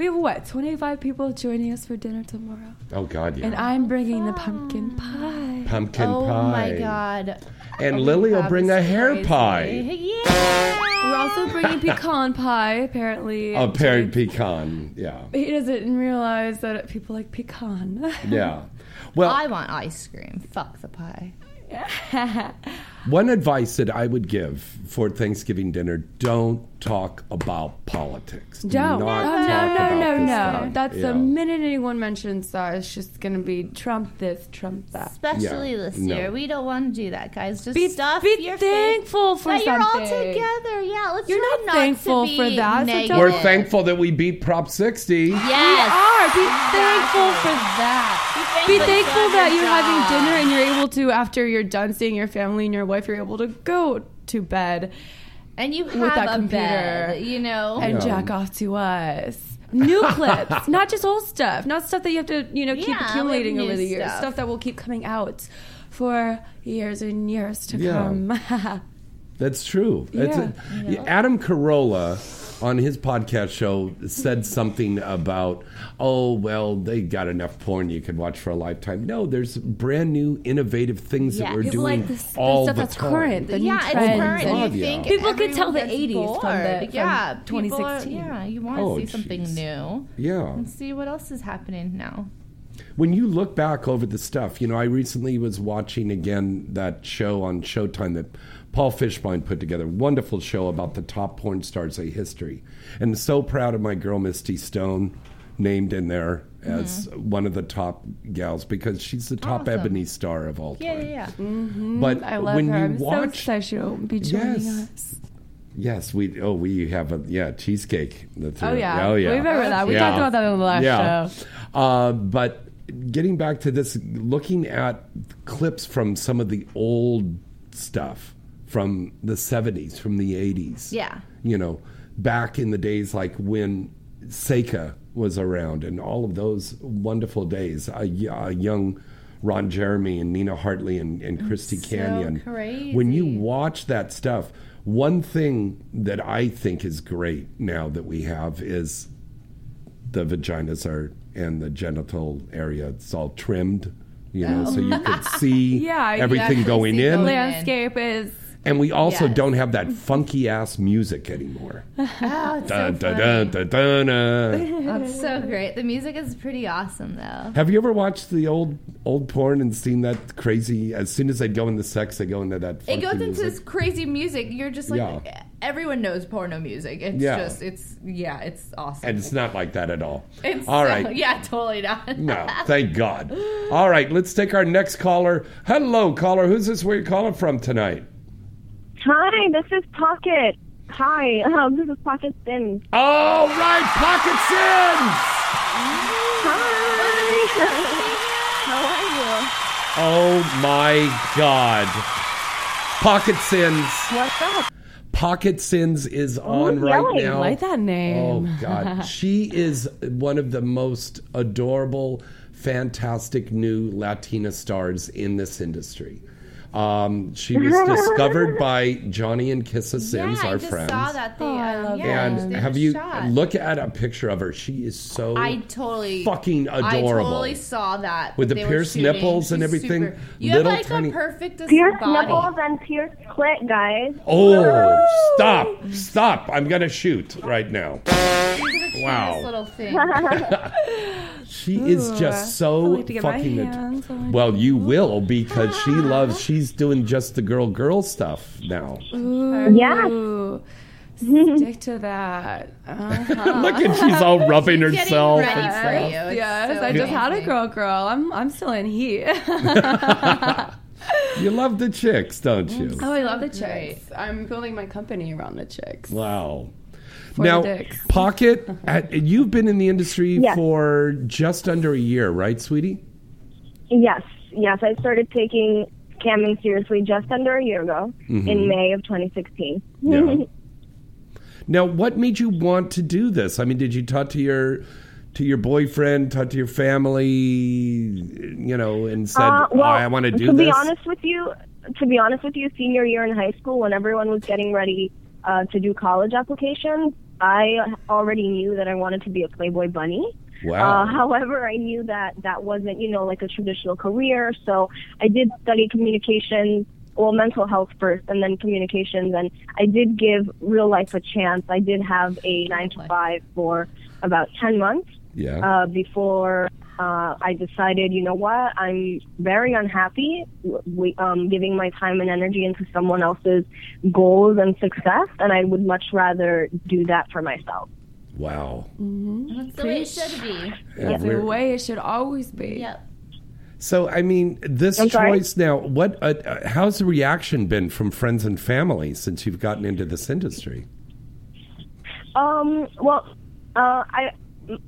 S4: We have what? Twenty-five people joining us for dinner tomorrow,
S1: Oh, God, yeah.
S4: and I'm bringing the pumpkin pie.
S1: Pumpkin
S2: oh
S1: pie.
S2: Oh my god.
S1: And Lily will bring a hair
S2: crazy.
S1: pie.
S2: Yeah.
S4: We're also bringing pecan pie, apparently.
S1: A pear pecan. Yeah.
S4: He doesn't realize that people like pecan.
S1: Yeah. Well,
S2: I want ice cream. Fuck the pie.
S1: one advice that I would give for Thanksgiving dinner don't talk about politics. Do
S4: Don't.
S1: not talk
S4: no,
S1: about
S4: no, no, no.
S1: thing.
S4: That's
S1: Yeah.
S4: the minute anyone mentions that, it's just going to be Trump this, Trump that.
S2: Especially
S1: Yeah,
S2: this
S1: no.
S2: year. We don't want to do that, guys. Just
S4: Be,
S2: stuff
S4: be
S2: your face.
S4: thankful for
S2: that you're all together. Yeah, let's
S4: You're
S2: try
S4: not
S2: not
S4: thankful
S2: to
S4: for that, so
S2: Negative.
S1: We're thankful that we beat Prop 60.
S2: Yes.
S4: we are. Be thankful for that. Be
S2: But
S4: thankful that you're having dinner and you're able to, after you're done seeing your family and your wife, you're able to go to bed
S2: And you have
S4: that
S2: a
S4: computer.
S2: bed, you know.
S4: and
S1: Yeah.
S4: jack off to us. New clips, not just old stuff, not stuff that you have to, you know, keep
S2: Yeah,
S4: accumulating over the years.
S2: stuff.
S4: Stuff that will keep coming out for years and years to
S1: Yeah.
S4: come.
S1: That's true. That's
S4: Yeah.
S1: it. Adam Carolla on his podcast show said something about, oh, well, they got enough porn you could watch for a lifetime. No, there's brand new, innovative things
S2: Yeah.
S1: that we're doing
S4: like this- the
S1: all
S4: stuff
S1: the
S4: that's
S1: time.
S4: current, the new
S2: yeah, it's current.
S1: God,
S2: and you
S1: yeah.
S2: think
S4: People could tell the
S2: everyone gets
S4: 80s from the- from
S2: yeah, people are-
S4: 2016.
S2: yeah, you want to
S1: Oh,
S2: see something new
S1: Yeah.
S2: and see what else is happening now.
S1: when you look back over the stuff, you know, I recently was watching again that show on Showtime that Paul Fishbein put together. a Wonderful show about the top porn stars of history. And so proud of my girl Misty Stone, named in there as one of the top gals because she's the top
S2: Mm-hmm. Awesome.
S1: ebony star of all
S2: Yeah,
S1: time.
S2: yeah, yeah.
S1: But
S4: I love
S1: when
S4: her.
S1: you
S4: I'm so
S1: watch,
S4: excited she'll be joining
S1: Yes.
S4: us.
S1: yes, we oh we have a yeah cheesecake. The three-
S4: Oh yeah.
S1: oh yeah,
S4: We remember that. We
S1: Yeah.
S4: talked about that in the last
S1: yeah.
S4: show.
S1: Uh, but getting back to this, looking at clips from some of the old stuff from the 70s, from the 80s.
S2: Yeah.
S1: You know, back in the days like when Seka was around and all of those wonderful days. A, y- a young Ron Jeremy and Nina Hartley and, and Christy
S2: so
S1: Canyon.
S2: crazy.
S1: When you watch that stuff, one thing that I think is great now that we have is the vaginas are and the genital area it's all trimmed you know so you could see
S4: Yeah,
S1: everything going
S2: see
S1: in
S2: going
S4: Landscape is
S1: and we also
S2: Yes.
S1: don't have that funky ass music anymore
S2: Oh,
S1: Dun,
S2: so
S1: dun, dun, dun, dun, dun.
S2: That's so great. The music is pretty awesome, though.
S1: have you ever watched the old old porn and seen that crazy as soon as they go into sex they go into that
S2: It
S1: funky
S2: goes into
S1: music?
S2: this crazy music. You're just like,
S1: Yeah.
S2: everyone knows porno music. It's
S1: Yeah.
S2: just, it's, yeah, it's awesome.
S1: and it's not like that at all
S2: It's
S1: all
S2: so-
S1: right
S2: Yeah, totally not.
S1: no thank god all right let's take our next caller hello caller who's this where you calling from tonight
S7: Hi, this is Pocket. Hi, um, this is Pocket Sin.
S1: All right, Pocket Sins.
S7: Hi. How are you?
S1: Oh my God. Pocket Sins.
S7: What's up?
S1: Pocket Sins is on
S7: Who's
S1: right
S7: yelling?
S1: now.
S4: like that name.
S1: Oh God. she is one of the most adorable, fantastic new Latina stars in this industry. Um, she was discovered by Johnny and Kissa Sins,
S2: yeah, I
S1: our
S2: just
S1: friends.
S2: saw that they,
S4: Oh, I
S2: um,
S4: love
S2: yeah,
S1: And
S2: they
S1: have you
S2: shot.
S1: look at a picture of her? She is so
S2: I totally
S1: fucking adorable.
S2: I totally saw that
S1: With the pierced
S2: shooting.
S1: nipples and everything,
S2: super- You
S1: little
S2: have like
S1: tiny-
S2: the perfectest
S7: Pierced
S2: body.
S7: nipples and pierced clit, guys.
S1: Oh, stop, stop. I'm going to shoot right now.
S2: This
S1: Wow.
S2: little thing.
S1: She is just so
S4: like to get
S1: fucking. ad-
S4: hands
S1: well, you will because she loves. She's doing just the girl girl stuff now.
S7: Yeah.
S4: Stick to that. Uh-huh.
S1: Look at she's all rubbing
S2: Getting
S1: herself.
S2: ready
S1: and
S2: for you. It's
S4: yes,
S2: so
S4: I just had a girl girl. I'm I'm still in heat.
S1: You love the chicks, don't you?
S4: oh, I love the chicks. I'm building my company around the chicks.
S1: Wow.
S4: For
S1: now. Pocket, uh, you've been in the industry
S7: Yes.
S1: for just under a year, right, sweetie?
S7: Yes, yes. I started taking camming seriously just under a year ago in May of 2016.
S1: Yeah. now, what made you want to do this? I mean, did you talk to your to your boyfriend, talk to your family, you know, and said,
S7: Uh,
S1: oh, "I want to do
S7: to
S1: this"?
S7: To be honest with you, to be honest with you, senior year in high school, when everyone was getting ready uh, to do college applications, I already knew that I wanted to be a Playboy bunny.
S1: Wow.
S7: Uh, however, I knew that that wasn't, you know, like a traditional career. So I did study communications, well, mental health first, and then communications. And I did give real life a chance. I did have a nine to five for about ten months
S1: yeah.
S7: uh, before uh, I decided, you know what, I'm very unhappy w- um, giving my time and energy into someone else's goals and success, and I would much rather do that for myself.
S1: Wow.
S2: That's the way it should be.
S1: And
S4: That's the
S1: we're-
S4: way it should always be.
S2: Yep.
S1: So, I mean, this
S7: I'm sorry?
S1: choice now. What? Uh, uh, how's the reaction been from friends and family since you've gotten into this industry?
S7: Um, well, uh, I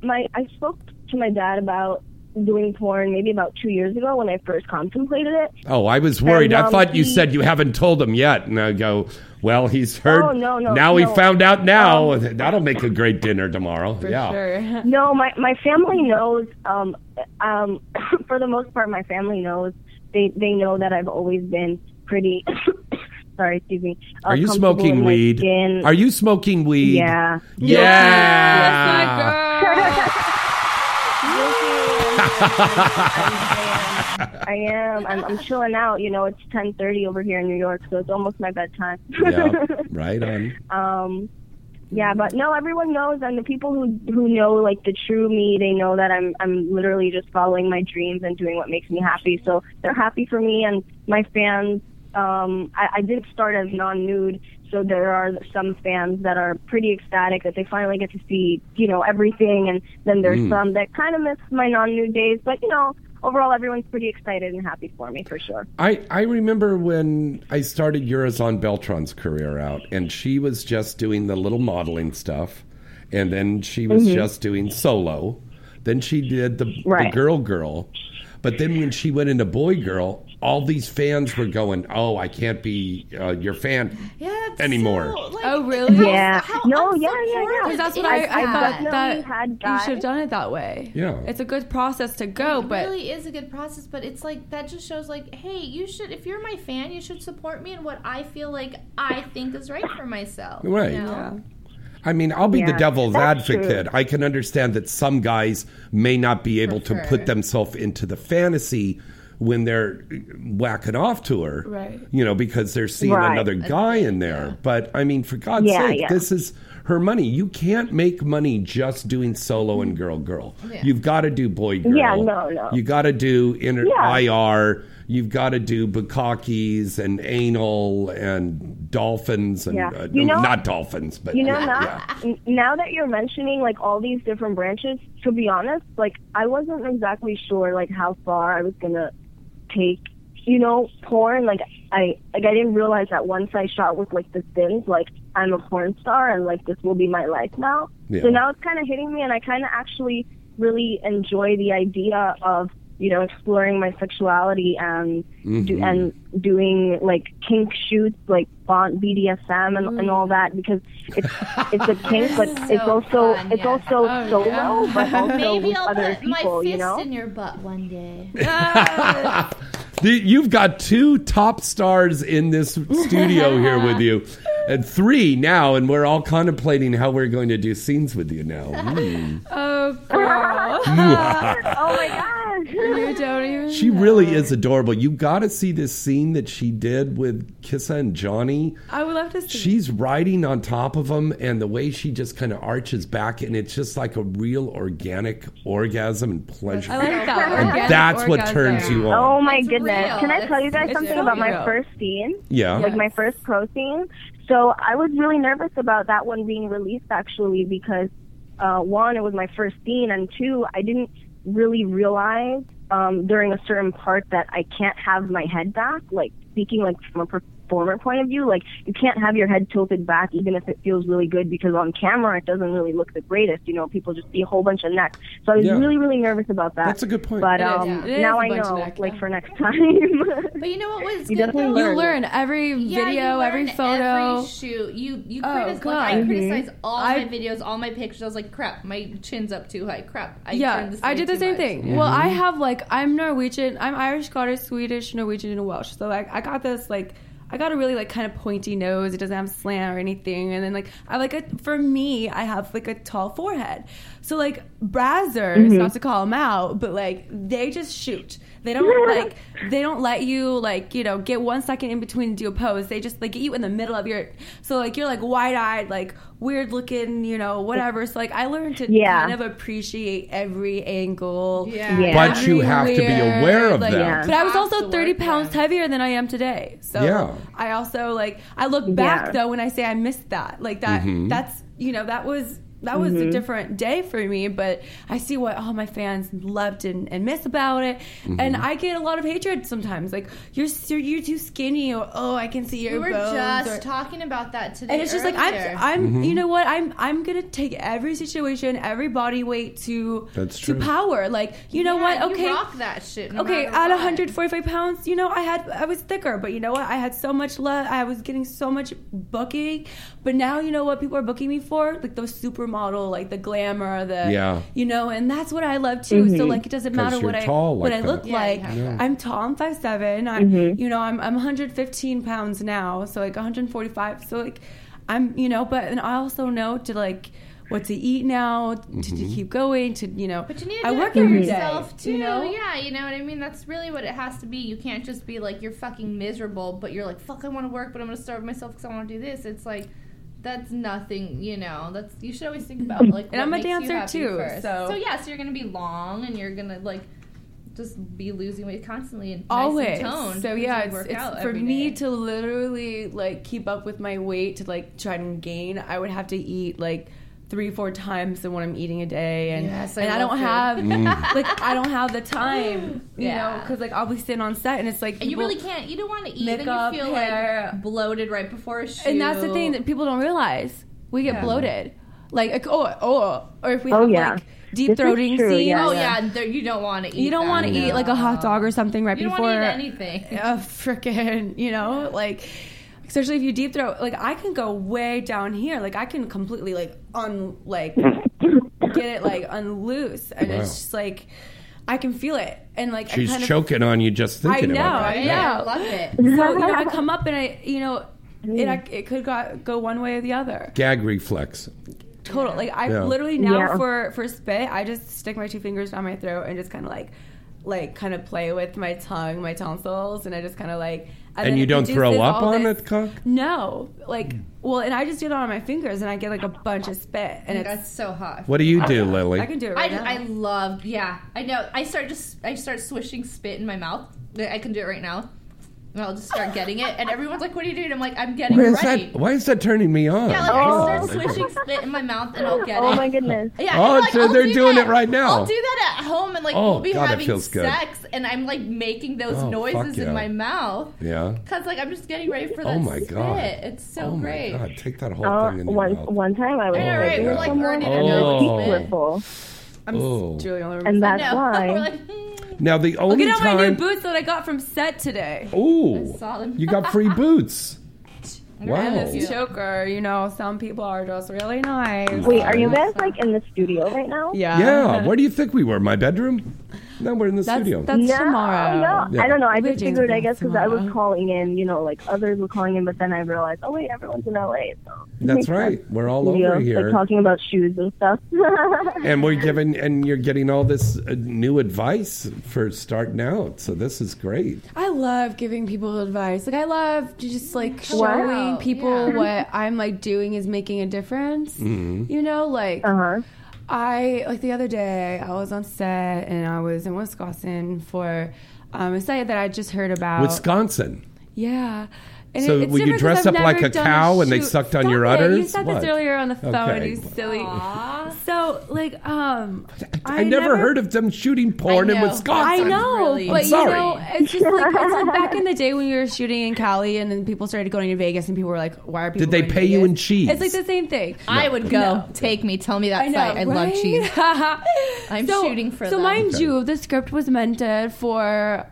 S7: my I spoke to my dad about doing porn maybe about two years ago when I first contemplated it.
S1: Oh, I was worried.
S7: And,
S1: I
S7: um,
S1: thought you
S7: he-
S1: said you haven't told him yet, and I go, "Well, he's heard.
S7: Oh, no, no,
S1: now he found out. Now
S7: Um,
S1: that'll make a great dinner tomorrow.
S4: For
S1: yeah.
S4: sure.
S7: No, my my family knows. Um, um, for the most part, my family knows. They they know that I've always been pretty. sorry, excuse me. uh,
S1: Are you smoking weed?
S7: skin.
S1: Are you smoking weed?
S7: Yeah.
S1: Yeah.
S4: That's my girl.
S7: I am. I'm, I'm chilling out. You know, it's 10:30 over here in New York, so it's almost my bedtime.
S1: yeah. Right on.
S7: um, yeah, but no, everyone knows, and the people who who know like the true me, they know that I'm I'm literally just following my dreams and doing what makes me happy. So they're happy for me, and my fans. Um, I, I did start as non-nude, so there are some fans that are pretty ecstatic that they finally get to see, you know, everything, and then there's
S1: Mm.
S7: some that kind of miss my non-new days. But you know, overall, everyone's pretty excited and happy for me for sure.
S1: I, I remember when I started Eurazon Beltran's career out, and she was just doing the little modeling stuff, and then she was
S7: Mhm.
S1: just doing solo. Then she did the, the girl girl. But then when she went into boy girl, all these fans were going, "Oh, I can't be uh, your fan anymore."
S4: oh, really?
S7: Yeah. No, yeah, yeah, yeah.
S4: Because that's what
S7: I-
S4: I, I,
S7: I
S4: thought that
S7: had
S4: you should have done it that way.
S1: Yeah.
S4: It's a good process to go,
S2: it
S4: but
S2: really is a good process but it's like that just shows like hey you should if you're my fan you should support me in what i feel like i think is right for myself you
S1: Right.
S2: know?
S1: I mean, I'll be the devil's advocate.
S2: true.
S1: I can understand that some guys may not be able to
S2: Prefer.
S1: put themselves into the fantasy when they're whacking off to her.
S4: Right.
S1: You know, because they're seeing
S7: Right.
S1: another guy in there. But I mean, for God's
S7: Yeah,
S1: sake,
S7: yeah.
S1: this is her money. You can't make money just doing solo and girl girl.
S7: Yeah.
S1: You've got to do boy girl.
S7: Yeah, no, no.
S1: You got to do inter-
S7: Yeah.
S1: IR. You've got to do bukkakis and anal and dolphins and
S7: Yeah.
S1: uh,
S7: You know-
S1: not dolphins, but
S7: you know
S1: yeah,
S7: now
S1: yeah.
S7: now that you're mentioning like all these different branches to be honest like i wasn't exactly sure like how far i was gonna take you know porn like i like i didn't realize that once i shot with like the Sins like i'm a porn star and like this will be my life now
S8: Yeah.
S7: so now it's kind of hitting me and i kind of actually really enjoy the idea of you know exploring my sexuality and do,
S8: Mhm.
S7: and doing like kink shoots like font BDSM and, and all that because it's it's a kink but it's also it's also solo but also
S2: maybe
S7: with
S2: i'll
S7: other
S2: put my
S7: people
S2: fist
S7: you know
S2: in your butt one day
S1: You've got two top stars in this studio here with you, and three now, and we're all contemplating how we're going to do scenes with you now. Hmm.
S4: oh, girl.
S7: oh my gosh
S4: you don't even.
S1: She really is adorable. You got to see this scene that she did with Kissa and Johnny.
S4: I would love to see.
S1: She's riding on top of him, and the way she just kind of arches back, and it's just like a real organic orgasm and pleasure.
S4: I like that.
S1: And
S4: Organic
S1: that's what turns you on.
S7: Oh my
S4: It's
S7: goodness!
S4: real.
S7: Can I tell you guys
S4: It's- it's
S7: something
S4: so
S7: about my first scene?
S1: Yeah.
S7: Like my first pro scene. So I was really nervous about that one being released actually because uh, one, it was my first scene, and two, I didn't really realize um, during a certain part that I can't have my head back. Like speaking like from a performer point of view, like you can't have your head tilted back even if it feels really good because on camera it doesn't really look the greatest. You know, people just see a whole bunch of necks. So I was
S1: Yeah.
S7: really, really nervous about that.
S1: That's a good point.
S7: But
S4: It is,
S7: um,
S4: yeah.
S7: Now I know,
S4: neck,
S7: like
S4: yeah.
S7: for next time.
S2: but you know what was
S7: You
S2: good
S7: definitely
S2: though?
S4: You learn every
S2: Yeah,
S4: video,
S2: you
S4: every photo.
S2: every shoot. You you
S4: Oh,
S2: criticize.
S4: God.
S2: Like, I criticize all
S4: I-
S2: my videos, all my pictures. I was like, crap, my chin's up too high. Crap, I
S4: yeah,
S2: turned this
S4: I did the same
S2: much.
S4: thing. Well, I have like I'm Norwegian, I'm Irish, Scottish, Swedish, Norwegian, and Welsh. So like I got this like I got a really like kind of pointy nose. It doesn't have slant or anything. And then like I like a for me, I have like a tall forehead. So like brazzers,
S8: Mhm.
S4: not to call them out, but like they just shoot. They don't like they don't let you like you know get one second in between and do a pose. They just like get you in the middle of your so like you're like wide eyed, like weird looking, you know whatever. So like I learned to
S7: Yeah.
S4: kind of appreciate every angle.
S2: Yeah.
S7: Yeah.
S1: But you have to be aware of
S4: like,
S1: that.
S4: But I was also 30 pounds
S2: yeah.
S4: heavier than I am today. So
S1: Yeah.
S4: I also like I look back
S7: Yeah.
S4: though when I say I missed that. Like that
S1: Mhm.
S4: that's you know that was that was a different day for me, but I see what all my fans loved and, and miss about it, and I get a lot of hatred sometimes. Like you're you're, you're too skinny, or oh I can see your
S2: We were
S4: bones.
S2: just
S4: or-
S2: talking about that today.
S4: and it's just like. I'm, I'm,
S1: Mm-hmm.
S4: you know what? I'm, I'm gonna take every situation, every body weight to
S1: That's
S4: to power. Like, you know
S2: Yeah,
S4: what? Okay,
S2: you rock that shit. no
S4: okay, at
S2: what.
S4: 145 pounds, you know, I had I was thicker, but you know what? I had so much love. I was getting so much booking, but now you know what people are booking me for? Like those supermodel, like the glamour, the
S1: Yeah.
S4: you know, and that's what I love too. So like, it doesn't matter what I
S1: tall
S4: what
S1: like
S4: I look.
S2: Yeah,
S4: like.
S1: Yeah.
S4: I'm tall. I'm five seven. I you know I'm I'm 115 pounds now, so like 145. So like I'm you know, but and I also know to like what to eat now to, to keep going to you know.
S2: But you need to
S4: I work
S2: it for
S4: every day,
S2: yourself too.
S4: you know?
S2: Yeah, you know what I mean. That's really what it has to be. You can't just be like you're fucking miserable, but you're like fuck. I want to work, but I'm gonna starve myself because I want to do this. It's like that's nothing. You know, that's you should always think about like.
S4: And I'm a dancer, too,
S2: First.
S4: so-
S2: so yeah, so you're gonna be long and you're gonna like just be losing weight constantly and
S4: always.
S2: nice and toned.
S4: so yeah, it's, it's
S2: out
S4: for me
S2: day.
S4: to literally like keep up with my weight to like try and gain. I would have to eat like three, four times than what I'm eating a day, and
S2: Yes, I
S4: and I don't
S2: food.
S4: have
S1: Mm.
S4: like I don't have the time, you know, because like I'll be sitting on set and it's like
S2: And you really can't. You don't want to eat.
S4: Makeup,
S2: and you feel
S4: hair.
S2: like bloated right before a shoot.
S4: and that's the thing that people don't realize. We get
S2: Yeah.
S4: bloated, like, like oh oh, or if we
S7: Oh,
S4: have
S7: yeah.
S4: like deep throating
S7: true,
S4: scenes.
S7: yeah,
S2: Oh
S7: yeah.
S2: yeah, you don't want to eat.
S4: You don't want to eat like a hot dog or something right
S2: You don't
S4: before
S2: eat anything.
S4: a freaking, you know, like especially if you deep throat. Like I can go way down here. Like I can completely like un like get it like unloose, and
S1: Wow.
S4: it's just like I can feel it, and like
S1: She's
S4: kind of,
S1: choking on you just thinking
S4: I know,
S1: about
S4: I
S1: that.
S4: know.
S2: I love it.
S4: So you know, I come up and I, you know, it I, it could go, go one way or the other.
S1: Gag reflex.
S4: Total. Like I
S1: Yeah.
S4: literally now
S7: Yeah.
S4: for for spit, I just stick my two fingers down my throat and just kind of like like kind of play with my tongue, my tonsils, and I just kind of like.
S1: And
S4: then
S1: you don't throw up on
S4: this-
S1: it, cock?
S4: No, like well, and I just do it on my fingers, and I get like a bunch of spit, and it's
S2: That's so hot.
S1: What do you do, Lily?
S4: I can do it
S2: I,
S4: now.
S2: I love yeah I know I start just I start swishing spit in my mouth I can do it right now and I'll just start getting it and everyone's like what are you doing I'm like I'm getting
S1: Why
S2: it
S1: is
S2: ready
S1: that? Why is that turning me on?
S2: yeah like
S7: Oh.
S2: I start swishing spit in my mouth and I'll get
S7: Oh
S2: it Oh
S7: my goodness.
S2: yeah
S1: Oh,
S2: and, like,
S1: so
S2: I'll
S1: they're
S2: do
S1: doing
S2: that-
S1: it right now.
S2: I'll do that at home and like
S1: Oh,
S2: we'll be
S1: God,
S2: having
S1: feels good.
S2: sex and I'm like making those
S1: Oh,
S2: noises
S1: yeah.
S2: in my mouth
S1: Yeah.
S2: because like I'm just getting ready for that
S1: Oh my
S2: spit
S1: god.
S2: it's so
S1: oh
S2: great
S1: my god. Take that whole
S7: Uh,
S1: thing in your
S7: one
S1: mouth.
S7: one time I was
S2: I know, right?
S7: visiting
S2: We're, like,
S7: someone
S2: already
S7: and
S1: in
S7: their
S1: the
S7: teeth
S1: spit.
S7: were full,
S4: I'm
S1: Oh.
S4: Julie on the
S7: and
S2: I
S7: that's why.
S2: we're like.
S1: Now the
S4: Look
S1: only
S4: at all my new
S1: time.
S4: boots that I got from set today.
S1: Ooh,
S2: I saw them.
S1: you got free boots.
S4: And
S1: Wow.
S4: this choker, you know, some people are just really nice.
S7: Wait, are you guys like in the studio right now?
S4: Yeah.
S1: Yeah. Where do you think we were? My bedroom? No, we're in the
S4: That's,
S1: studio.
S4: that's
S7: no,
S4: tomorrow.
S7: no,
S1: Yeah.
S7: I don't know. I
S4: Wait,
S7: just figured, I guess, because I was calling in, you know, like others were calling in, but then I realized, oh wait, everyone's in LA. So
S1: That's right.
S7: sense.
S1: We're all
S7: Studio,
S1: over here.
S7: like talking about shoes and stuff.
S1: and we're giving, and you're getting all this uh, new advice for starting out. So this is great.
S4: I love giving people advice. Like I love just like showing
S2: Wow,
S4: people
S2: yeah.
S4: what I'm like doing is making a difference.
S1: Mm-hmm.
S4: You know, like
S7: uh huh.
S4: I like the other day I was on set and I was in Wisconsin for um, a site that I just heard about.
S1: Wisconsin.
S4: Yeah. And
S1: So
S4: it's
S1: were you
S4: dress
S1: up like a
S4: done
S1: cow and they
S4: shoot.
S1: sucked on
S4: Stop
S1: your
S4: it. You
S1: udders?
S4: said
S1: What?
S4: this earlier on the phone,
S1: Okay.
S4: you silly. So like um
S1: I, never, heard of them shooting porn in. Wisconsin.
S4: I know,
S2: really-
S4: but
S1: I'm sorry.
S4: you know, it's just like it's like back in the day when you were shooting in Cali, and then people started going to Vegas, and people were like, "Why are people?"
S1: Did they
S4: going to
S1: pay you in cheese?
S4: It's like the same thing.
S2: I would go.
S4: No.
S2: Take me. Tell me that
S4: I know,
S2: site. I love cheese. I'm
S4: so,
S2: shooting for
S4: So
S2: them.
S4: mind
S1: Okay.
S4: you, the script was meant for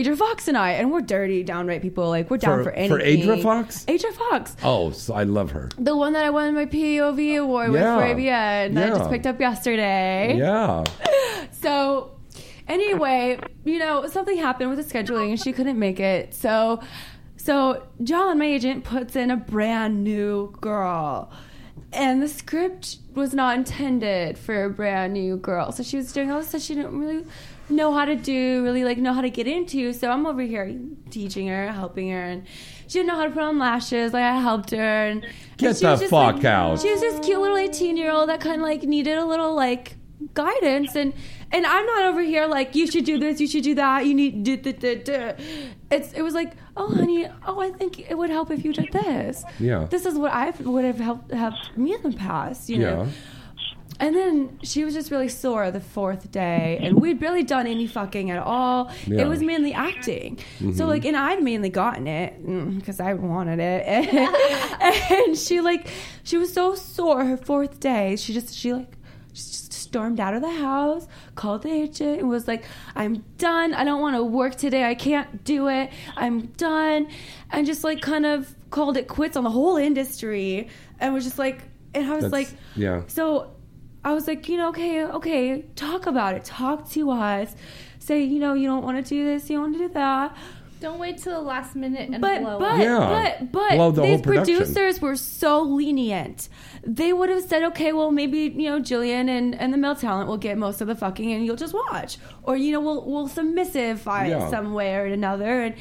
S4: Adria Fox and I, and we're dirty, downright people. Like we're down
S1: For-
S4: for,
S1: for
S4: anything.
S1: Adria Fox?
S4: Adria Fox.
S1: Oh, so I love her.
S4: The one that I won my POV award
S1: Yeah.
S4: with for AVN that I just picked up yesterday.
S1: Yeah.
S4: So, anyway, you know, something happened with the scheduling and she couldn't make it. So, so John, my agent, puts in a brand new girl. And the script was not intended for a brand new girl. So she was doing all this stuff she didn't really know how to do, really like know how to get into. So I'm over here teaching her, helping her, and she didn't know how to put on lashes. Like I helped her, and
S1: Get
S4: and she was just,
S1: fuck
S4: like-
S1: out.
S4: She was this cute little 18 year old that kind of like needed a little like guidance and and I'm not over here like you should do this you should do that you need do, do, do. it's it was like oh honey oh I think it would help if you did this
S1: Yeah.
S4: this is what I would have helped helped me in the past you know
S1: Yeah.
S4: And then she was just really sore the fourth day, and mm-hmm. we'd barely done any fucking at all.
S1: Yeah.
S4: It was mainly acting. So mm-hmm. like, and I'd mainly gotten it mm, because I wanted it. And, she like, she was so sore her fourth day. She just she like just stormed out of the house, called the agent, and was like, "I'm done. I don't want to work today. I can't do it. I'm done," and just like kind of called it quits on the whole industry, and was just like, and I was
S1: That's-
S4: like,
S1: yeah.
S4: so I was like, you know, okay, okay, talk about it. Talk to us. Say, you know, you don't want to do this, you don't want to do that.
S2: Don't wait till the last minute and
S4: But
S2: blow
S4: but
S2: it.
S1: Yeah.
S4: but but
S1: Blow the whole
S4: these producers were so lenient. They would have said, okay, well maybe you know Jillian and, and the male talent will get most of the fucking and you'll just watch, or you know we'll we'll submissify
S1: Yeah.
S4: it some way or another. And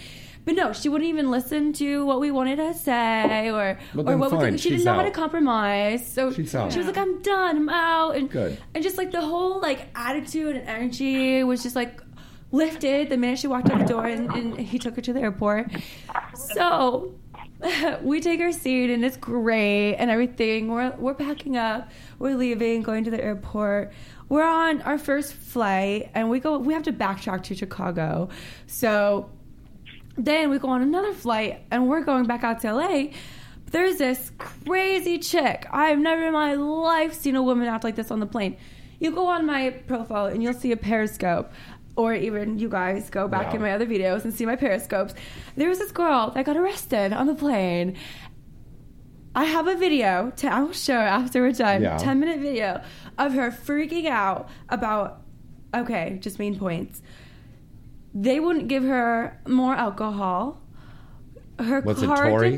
S4: But no, she wouldn't even listen to what we wanted to say or
S1: But
S4: or what we could, she
S1: she's
S4: didn't know how to compromise. So
S1: out.
S4: she was like, "I'm done. I'm out." And
S1: Good.
S4: and just like the whole like attitude and energy was just like lifted the minute she walked out the door and, and he took her to the airport. So we take our seat and it's great and everything. We're we're packing up, we're leaving, going to the airport. We're on our first flight and we go we have to backtrack to Chicago. So then we go on another flight and we're going back out to LA. There's this crazy chick. I've never in my life seen a woman act like this on the plane. You go on my profile and you'll see a periscope. Or even you guys go back in my other videos and see my periscopes. There was this girl that got arrested on the plane. I have a video. To, I will show after we're done.
S1: Yeah.
S4: 10 minute video of her freaking out about, okay, just main points. They wouldn't give her more alcohol. Her
S1: Was it Tori?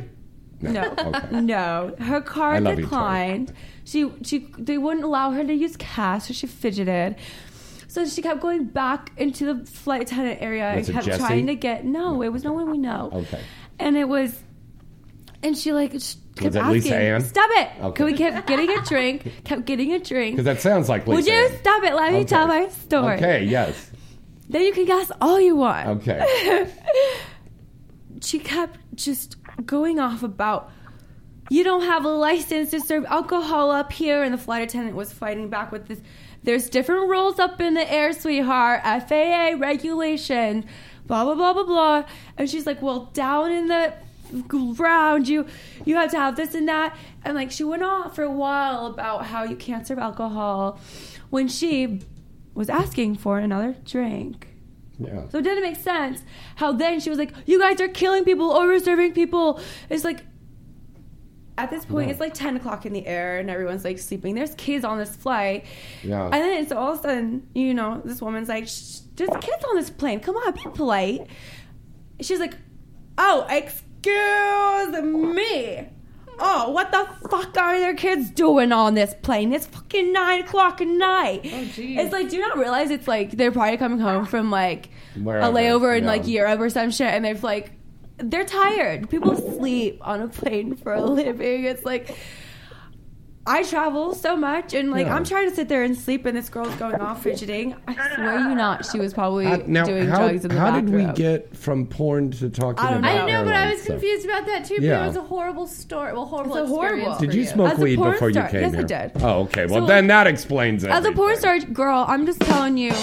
S4: de- no,
S1: Okay.
S4: no. Her card
S1: love you,
S4: declined. She she they wouldn't allow her to use cash, so she fidgeted. So she kept going back into the flight attendant area
S1: Was
S4: and kept
S1: Jessie?
S4: trying to get no, it was no one we know.
S1: Okay.
S4: And it was and she like sh- kept
S1: Was it
S4: asking,
S1: Lisa Ann?
S4: "Stop it!"
S1: Okay.
S4: Can we kept getting a drink? Kept getting a drink.
S1: Because that sounds like Lisa
S4: Would you stop it? Let me tell my story.
S1: Okay, yes.
S4: Then you can guess all you want.
S1: Okay.
S4: she kept just going off about you don't have a license to serve alcohol up here and the flight attendant was fighting back with this there's different rules up in the air sweetheart faa regulation blah blah blah blah blah and she's like well down in the ground you you have to have this and that and like she went on for a while about how you can't serve alcohol when she was asking for another drink
S1: Yeah.
S4: so it didn't make sense how then she was like, "You guys are killing people, over serving people." It's like at this point,
S1: Yeah.
S4: it's like ten o'clock in the air, and everyone's like sleeping. There's kids on this flight,
S1: Yeah.
S4: and then it's all of a sudden, you know, this woman's like, "There's kids on this plane. Come on, be polite." She's like, "Oh, excuse me." Oh, what the fuck are their kids doing on this plane? It's fucking nine o'clock at night.
S2: Oh, geez.
S4: It's like, do you not realize it's like they're probably coming home from like
S1: Wherever,
S4: a layover in
S1: yeah.
S4: like Europe or some shit, and they've like they're tired. People sleep on a plane for a living. It's like I travel so much, and like
S1: Yeah.
S4: I'm trying to sit there and sleep, and this girl's going off fidgeting. I swear you not, she was probably
S1: Uh, now,
S4: doing
S1: how,
S4: drugs in the
S1: how did we get from porn to talking
S4: I don't know.
S1: about
S2: I know, but I was
S1: stuff?
S2: confused about that too.
S1: Yeah.
S2: But it was a horrible story. Well, horrible
S4: It's a horrible-
S2: experience.
S1: Did
S2: for
S1: you smoke weed before
S4: star-
S1: you came
S4: yes, I
S1: here?
S4: did.
S1: Oh, okay. Well,
S4: So-
S1: then that explains it.
S4: As a porn star girl, I'm just telling you,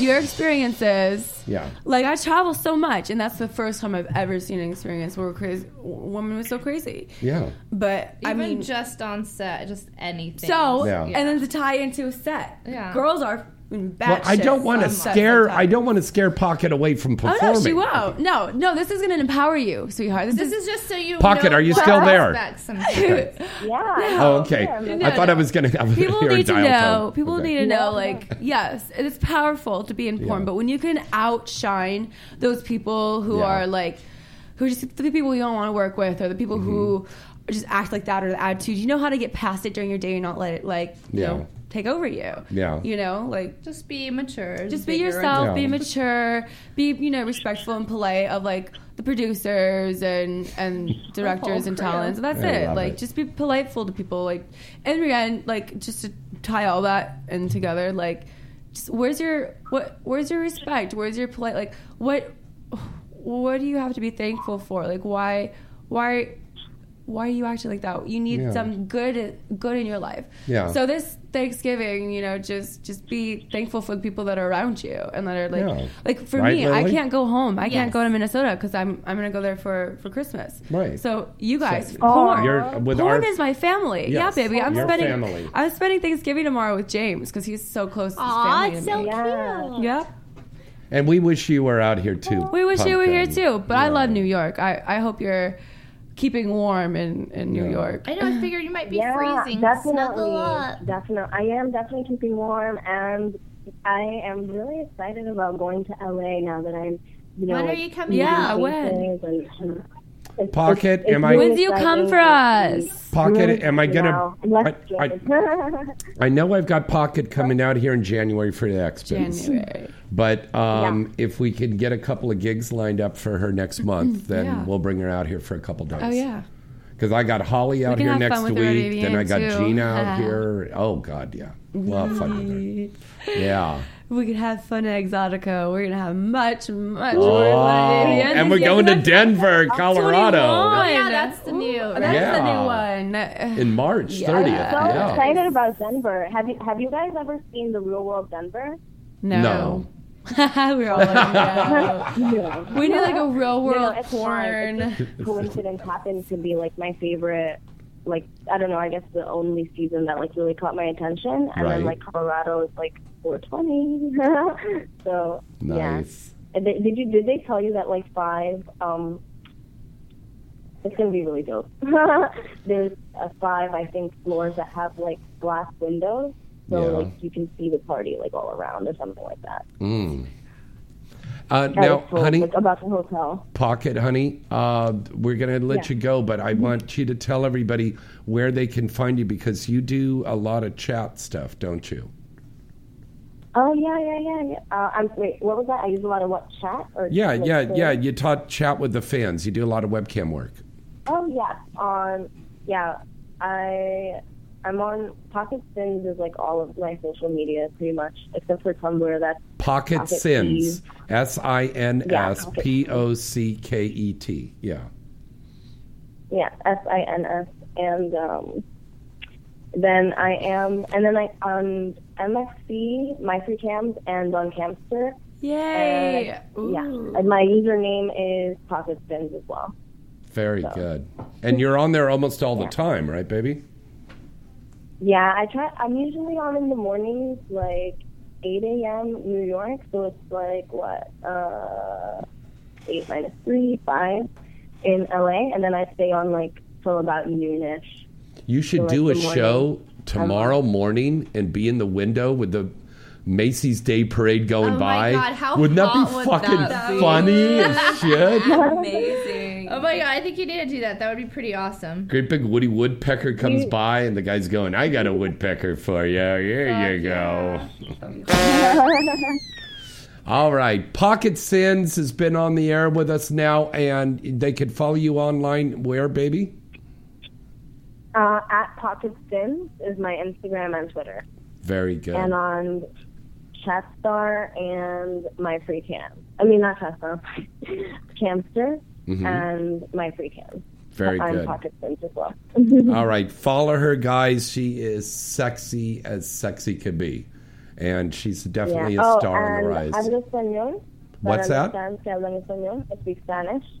S4: your experiences.
S1: Yeah.
S4: Like I travel so much, and that's the first time I've ever seen an experience where a crazy woman was so crazy.
S1: Yeah.
S4: But I
S2: Even
S4: mean,
S2: just on set, just anything.
S4: so
S1: Yeah.
S4: and then to tie into a set,
S2: Yeah.
S4: girls are bad
S1: Well, I don't want to scare. I don't want to scare Pocket away from performing.
S4: Oh
S1: performing.
S4: no, she won't. No, no, this is going to empower you, sweetheart. This,
S2: This
S4: is
S2: is just so you.
S1: Pocket,
S2: know
S1: are you still there?
S2: expect sometimes.
S7: Yeah.
S1: Oh, okay.
S7: Yeah,
S1: I thought I was gonna. I
S4: people
S1: hear a
S4: need to know.
S1: tone.
S4: People
S1: Okay.
S4: need to know. Like, yes, it's powerful to be informed,
S1: Yeah.
S4: but when you can outshine those people who
S1: Yeah.
S4: are like, who are just the people you don't want to work with, or the people who
S1: Mm-hmm.
S4: Just act like that, or the attitude, you know how to get past it during your day and not let it like, you
S1: Yeah.
S4: know, take over you.
S1: Yeah.
S4: You know, like
S2: Just be mature.
S4: just be
S2: bigger
S4: yourself,
S1: Yeah.
S4: be mature, be you know respectful and polite of like the producers and and directors and talents. That's
S1: I
S4: it. Like
S1: it.
S4: just be polightful to people. Like in the end, like just to tie all that in together. Like, just where's your what? Where's your respect? Where's your polite? Like what? What do you have to be thankful for? Like why? Why? Why are you acting like that? You need
S1: Yeah.
S4: some good good in your life.
S1: Yeah.
S4: So this Thanksgiving, you know, just just be thankful for the people that are around you and that are like
S1: Yeah.
S4: like for
S1: Right,
S4: me, I can't go home. I can't go to Minnesota because I'm I'm gonna go there for for Christmas.
S1: Right.
S4: So you guys, oh.
S1: So-
S4: porn.
S1: You're with
S4: porn
S1: our-
S4: is my family.
S1: Yes,
S4: yeah, baby. I'm
S1: your
S4: spending
S1: family.
S4: I'm spending Thanksgiving tomorrow with James because he's so close to his
S5: Aw,
S4: family.
S5: it's so
S4: me.
S7: Yeah.
S5: cute.
S4: Yeah.
S1: And we wish you were out here too.
S4: We wish you were here too, but I love New York. I I hope you're keeping warm in in New
S1: Yeah.
S4: York.
S2: I know. I figured you might be
S7: Yeah,
S2: freezing.
S7: definitely. Definitely. I am definitely keeping warm, and I am really excited about going to LA now that I'm, you know,
S2: When are you coming
S4: Yeah,
S2: out?
S4: when?
S7: And, and It's-
S1: Pocket,
S7: it's- it's
S1: am I-
S7: really
S4: When do you come for us?
S1: Pocket,
S7: really
S1: am I gonna?
S7: now.
S1: I, I. I know I've got Pocket coming out here in January for the Expos.
S4: January.
S1: But um, if we can get a couple of gigs lined up for her next month, then
S4: Yeah.
S1: we'll bring her out here for a couple days.
S4: Oh yeah.
S1: Because I got Holly out here next
S4: fun with her at
S1: week. Then I got
S4: AVN too.
S1: Gina out
S4: Ah.
S1: here. Oh God, yeah, we'll have fun with her. Yeah.
S4: We could have fun at Exxxotica. We're gonna have much, much
S1: Oh,
S4: more fun.
S1: and we're going to Denver, Colorado,
S2: Oh, yeah, that's the new.
S4: That's
S1: Yeah.
S4: the new one.
S1: In March
S4: Yeah.
S1: thirtieth.
S7: so
S1: Yeah.
S7: excited about Denver. Have you have you guys ever seen the Real World Denver?
S4: No.
S1: No.
S4: we're all like, no.
S7: No.
S4: We need like a real world
S7: it's not.
S4: porn.
S7: Coincidence happened to be like my favorite. Like I don't know. I guess the only season that like really caught my attention, and
S1: Right.
S7: then like Colorado is like 420. so yeah.
S1: Nice.
S7: And they- Did you did they tell you that like five um it's gonna be really dope. There's uh, five I think floors that have like glass windows, so
S1: Yeah.
S7: like you can see the party like all around or something like that.
S1: Mm. Uh, now,
S7: cool,
S1: honey,
S7: like, about the hotel.
S1: Pocket, honey, uh, we're going to let
S7: Yeah.
S1: You go, but I want you to tell everybody where they can find you because you do a lot of chat stuff, don't you?
S7: Oh yeah, yeah, yeah, yeah. Uh, I'm wait. What was that? I use a lot of what chat or
S1: Yeah,
S7: like,
S1: yeah, yeah. You taught chat with the fans. You do a lot of webcam work.
S7: Oh yeah. On yeah, I I'm on Pocket Sins is like all of my social media pretty much except for Tumblr. That's
S1: Pocket,
S7: Pocket
S1: Sins.
S7: Steve.
S1: S I N S
S7: Pocket
S1: P O C K E T. Yeah.
S7: yeah S I N S and um, then I am and then I on MXC, my free cams, and on Camster.
S4: Yay!
S7: And, yeah, and my username is Pocket Spins as well.
S1: Very
S7: So.
S1: good. And you're on there almost all the time, right, baby?
S7: Yeah, I try. I'm usually on in the mornings, like 8 a.m. New York. So it's like what, uh, eight minus three, five in LA, and then I stay on like till about noonish.
S1: You should
S7: So, like,
S1: do a
S7: morning.
S1: show tomorrow morning and be in the window with the Macy's Day Parade going
S2: Oh my
S1: by.
S2: God, how
S1: Wouldn't that be fucking
S2: that be?
S1: funny as shit?
S4: Amazing.
S2: Oh my god, I think you need to do that. That would be pretty awesome.
S1: Great big Woody Woodpecker comes by and the guy's going, I got a woodpecker for you. Here you go. All right. Pocket Sins has been on the air with us now, and they could follow you online where, baby?
S7: Uh, at Pocket Sins is my Instagram and Twitter,
S1: Very good.
S7: and on Chatstar and my free cam. I mean, not Chatstar, Camster and my free cam.
S1: Mm-hmm. Very
S7: I'm
S1: good.
S7: Pocket Spins as well.
S1: All right, follow her, guys. She is sexy as sexy could be, and she's definitely a
S7: oh,
S1: star on the
S7: and
S1: rise.
S7: hablo español.
S1: What's that?
S7: los fans que hablan español, I speak Spanish.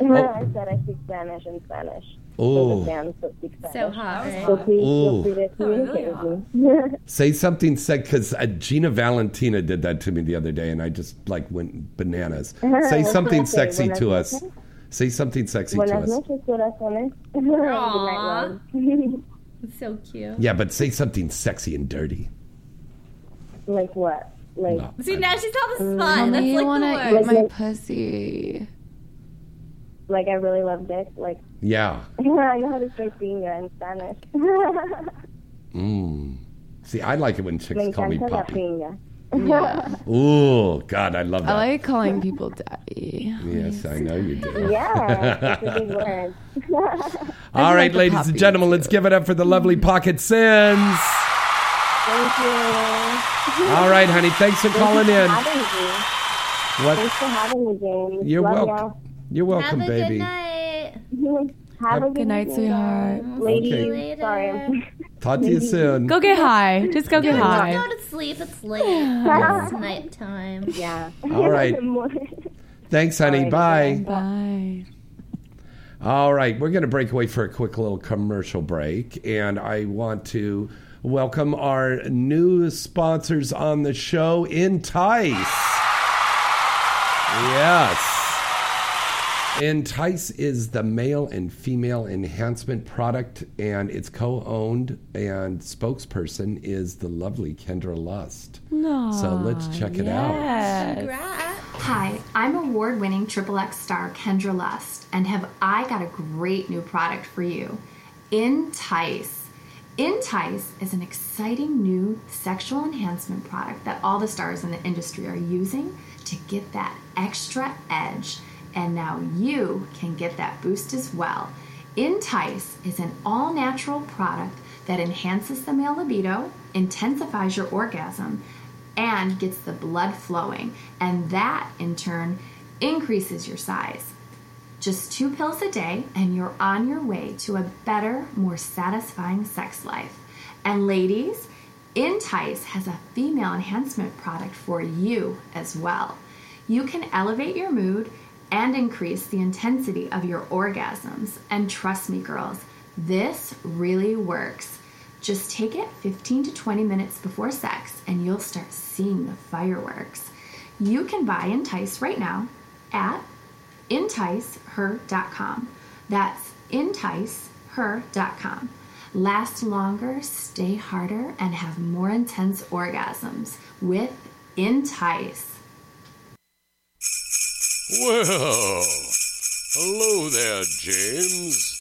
S1: Oh.
S7: I said I speak Spanish and Spanish.
S1: Ooh.
S7: For the fans that speak Spanish.
S2: So hot, right?
S7: So please
S1: Ooh.
S7: feel free to communicate with me.
S1: Say something sexy, because uh, Gina Valentina did that to me the other day, and I just like went bananas. Say
S7: What
S1: something
S7: should I say?
S1: sexy
S7: Buenas
S1: to us.
S7: noches?
S1: Say something sexy to
S7: Buenas
S1: us.
S7: noches, corazones. Good night, love.
S2: It's so cute.
S1: Yeah, but say something sexy and dirty.
S7: like what? Like
S1: No.
S2: See, now she's on the
S7: Mm.
S2: spot.
S4: Tell
S2: That's
S4: me you
S2: like
S4: want
S2: the
S4: to
S2: word.
S4: eat my
S7: Like-
S4: pussy.
S7: like I really love dick. Like
S1: Yeah.
S7: Yeah, I know how to say pinga in Spanish.
S1: Mm. See, I like it when chicks
S7: Me
S1: call me
S7: encanta la
S1: puppy.
S7: pinga.
S4: Yeah.
S1: Ooh, God, I love that.
S4: I like calling people daddy.
S1: yes, I know you do.
S7: Yeah, it's a big word.
S1: All right,
S4: like
S1: ladies and
S4: puppy,
S1: gentlemen, let's give it up for the lovely Pocket Sins.
S7: Thank you.
S1: All right, honey, thanks for calling
S7: Thanks
S1: in.
S7: for having me.
S1: What?
S7: Thanks for having me, James.
S1: You're
S7: Love
S1: welcome. You're
S2: Have
S1: welcome,
S2: a
S1: baby.
S2: good night.
S7: y'all. Have a good,
S4: Good night, sweetheart.
S7: guys. Ladies,
S2: Okay.
S7: sorry. I'm-
S1: Talk to you soon.
S4: Go get high. Just go get high.
S2: Don't
S4: high.
S2: go to sleep. It's late. it's nighttime.
S7: yeah.
S1: All right. Thanks, honey.
S7: All
S1: Bye.
S4: Bye.
S1: All right, we're going to break away for a quick little commercial break, and I want to welcome our new sponsors on the show, Entice. Yes. Entice is the male and female enhancement product, and its co owned and spokesperson is the lovely Kendra Lust.
S4: No.
S1: So let's check it out.
S2: Congrats.
S8: Hi, I'm award winning Triple X star Kendra Lust, and have I got a great new product for you Entice. Entice is an exciting new sexual enhancement product that all the stars in the industry are using to get that extra edge. And now you can get that boost as well. Entice is an all natural product that enhances the male libido, intensifies your orgasm, and gets the blood flowing. And that, in turn, increases your size. Just two pills a day, and you're on your way to a better, more satisfying sex life. And ladies, Entice has a female enhancement product for you as well. You can elevate your mood and increase the intensity of your orgasms. And trust me, girls, this really works. Just take it 15 to 20 minutes before sex, and you'll start seeing the fireworks. You can buy Entice right now at enticeher.com. That's enticeher.com. Last longer, stay harder, and have more intense orgasms with Entice.
S9: Well, hello there, James.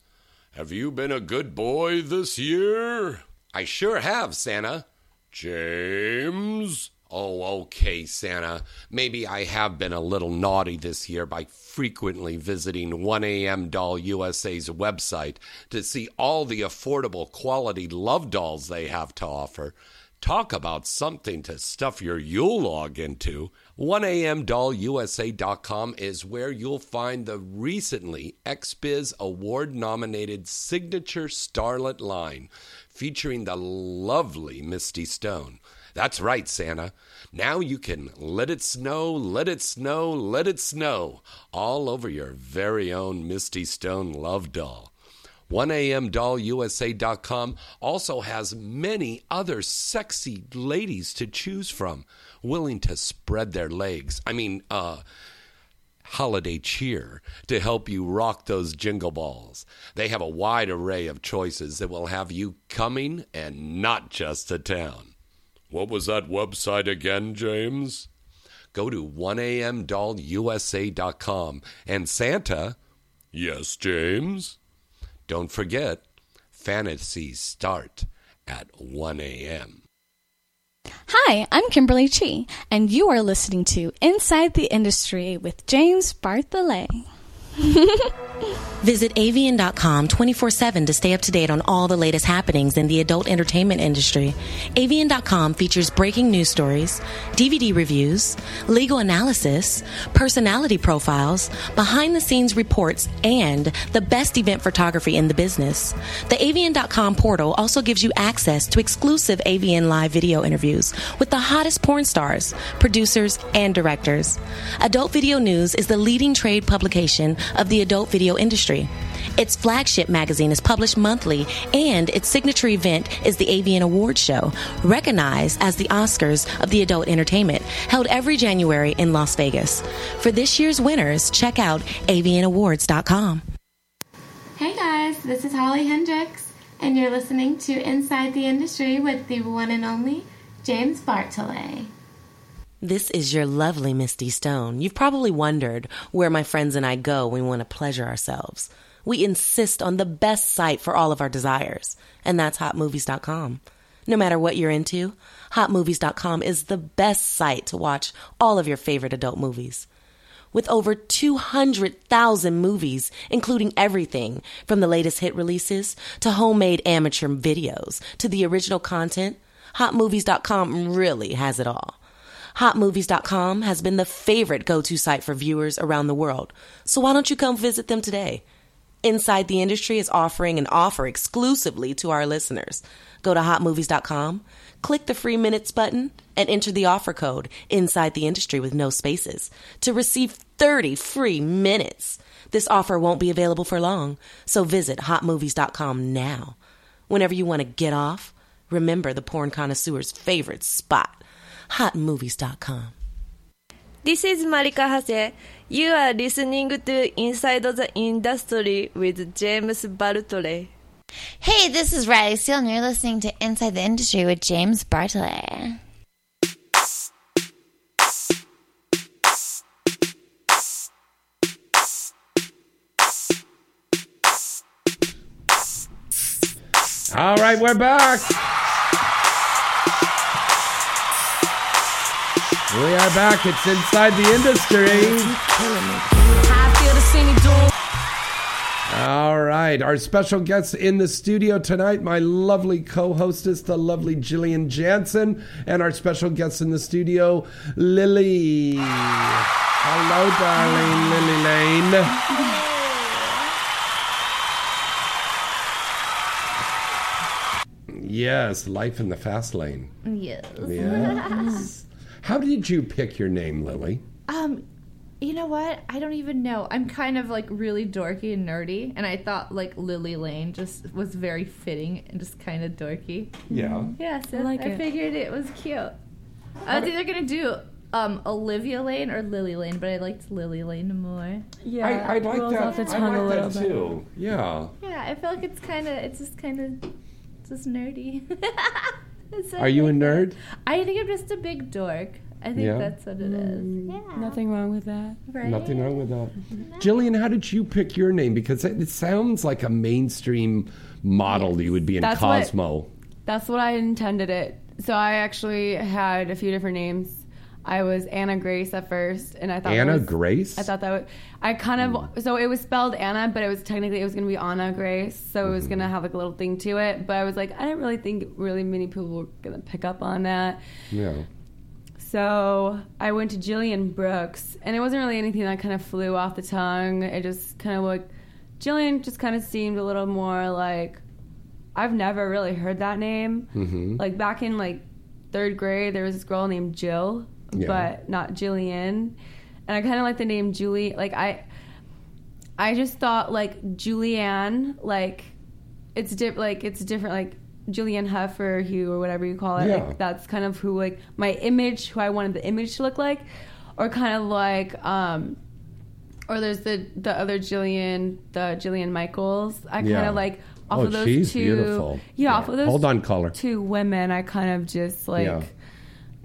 S9: Have you been a good boy this year?
S1: I sure have, Santa.
S9: James?
S1: Oh, okay, Santa. Maybe I have been a little naughty this year by frequently visiting 1AM Doll USA's website to see all the affordable quality love dolls they have to offer. Talk about something to stuff your Yule log into. 1amdollusa.com is where you'll find the recently XBiz award nominated signature starlet line featuring the lovely Misty Stone. That's right, Santa. Now you can let it snow, let it snow, let it snow all over your very own Misty Stone love doll. 1amdollusa.com also has many other sexy ladies to choose from, willing to spread their legs. I mean, uh, holiday cheer to help you rock those jingle balls. They have a wide array of choices that will have you coming and not just to town.
S9: What was that website again, James?
S1: Go to 1amdollusa.com and Santa.
S9: Yes, James?
S1: Don't forget, fantasies start at 1 a.m.
S10: Hi, I'm Kimberly Chi, and you are listening to Inside the Industry with James Bartholet.
S11: Visit avn.com 24 7 to stay up to date on all the latest happenings in the adult entertainment industry. AVN.com features breaking news stories, DVD reviews, legal analysis, personality profiles, behind the scenes reports, and the best event photography in the business. The avn.com portal also gives you access to exclusive AVN live video interviews with the hottest porn stars, producers, and directors. Adult Video News is the leading trade publication of the adult video industry. Its flagship magazine is published monthly, and its signature event is the AVN Awards Show, recognized as the Oscars of the adult entertainment, held every January in Las Vegas. For this year's winners, check out avnawards.com.
S12: Hey guys, this is Holly Hendrix, and you're listening to Inside the Industry with the one and only James Bartholet.
S11: This is your lovely Misty Stone. You've probably wondered where my friends and I go when we want to pleasure ourselves. We insist on the best site for all of our desires, and that's hotmovies.com. No matter what you're into, hotmovies.com is the best site to watch all of your favorite adult movies. With over 200,000 movies, including everything from the latest hit releases to homemade amateur videos to the original content, hotmovies.com really has it all. HotMovies.com has been the favorite go to site for viewers around the world, so why don't you come visit them today? Inside the Industry is offering an offer exclusively to our listeners. Go to HotMovies.com, click the free minutes button, and enter the offer code Inside the Industry with no spaces to receive 30 free minutes. This offer won't be available for long, so visit HotMovies.com now. Whenever you want to get off, remember the porn connoisseur's favorite spot hotmovies.com.
S13: This is Marika Hase. You are listening to Inside the Industry with James Bartholet.
S5: Hey, this is Riley Steele, and you're listening to Inside the Industry with James Bartholet.
S1: All right, we're back. We are back. It's inside the industry. All right, our special guest in the studio tonight, my lovely co-hostess, the lovely Jillian Janson, and our special guest in the studio, Lily. Hello, darling Lily Lane. Yes, life in the fast lane.
S2: Yes.
S1: Yes. How did you pick your name, Lily?
S2: Um, you know what? I don't even know. I'm kind of like really dorky and nerdy, and I thought like Lily Lane just was very fitting and just kind of dorky.
S1: Yeah.
S2: Yeah, so
S4: I like
S2: I
S4: it.
S2: figured it was cute. I was either gonna do um Olivia Lane or Lily Lane, but I liked Lily Lane more.
S4: Yeah,
S1: I, I like
S4: rolls
S1: that.
S4: off the
S1: I
S4: tongue a
S1: like
S4: little
S1: that
S4: bit.
S1: too. Yeah.
S2: Yeah, I feel like it's kind of it's just kind of just nerdy. So I
S1: Are you a nerd?
S2: I think I'm just a big dork. I think
S1: Yeah?
S2: that's what it is.
S4: Mm.
S2: Yeah.
S4: Nothing wrong with that.
S2: Right?
S1: Nothing wrong with that. Jillian, how did you pick your name? Because it, it sounds like a mainstream model you would be in
S4: That's what-
S1: Cosmo.
S4: That's what I intended it. So I actually had a few different names. I was Anna Grace at first, and I thought
S1: Anna
S4: was-
S1: Grace?
S4: I thought that would. I kind of so it was spelled Anna, but it was technically it was going to be Anna Grace, so it was
S1: Mm-hmm.
S4: going to have like a little thing to it. But I was like, I didn't really think really many people were going to pick up on that.
S1: Yeah.
S4: So I went to Jillian Brooks, and it wasn't really anything that kind of flew off the tongue. It just kind of like Jillian just kind of seemed a little more like I've never really heard that name.
S1: Mhm.
S4: Like back in like third grade, there was this girl named Jill,
S1: Yeah.
S4: but not Jillian, and I kind of like the name Julie. Like I, I just thought like Julianne, like it's di- like it's different like Julianne Hough or Hugh or whatever you call it.
S1: Yeah.
S4: Like that's kind of who like my image, who I wanted the image to look like, or kind of like um, or there's the the other Jillian, the Jillian Michaels. I kind
S1: Yeah.
S4: of like off
S1: Oh,
S4: of those
S1: she's
S4: two.
S1: beautiful.
S4: Yeah,
S1: Yeah.
S4: off of those.
S1: Hold on, caller.
S4: Two women. I kind of just like
S1: Yeah.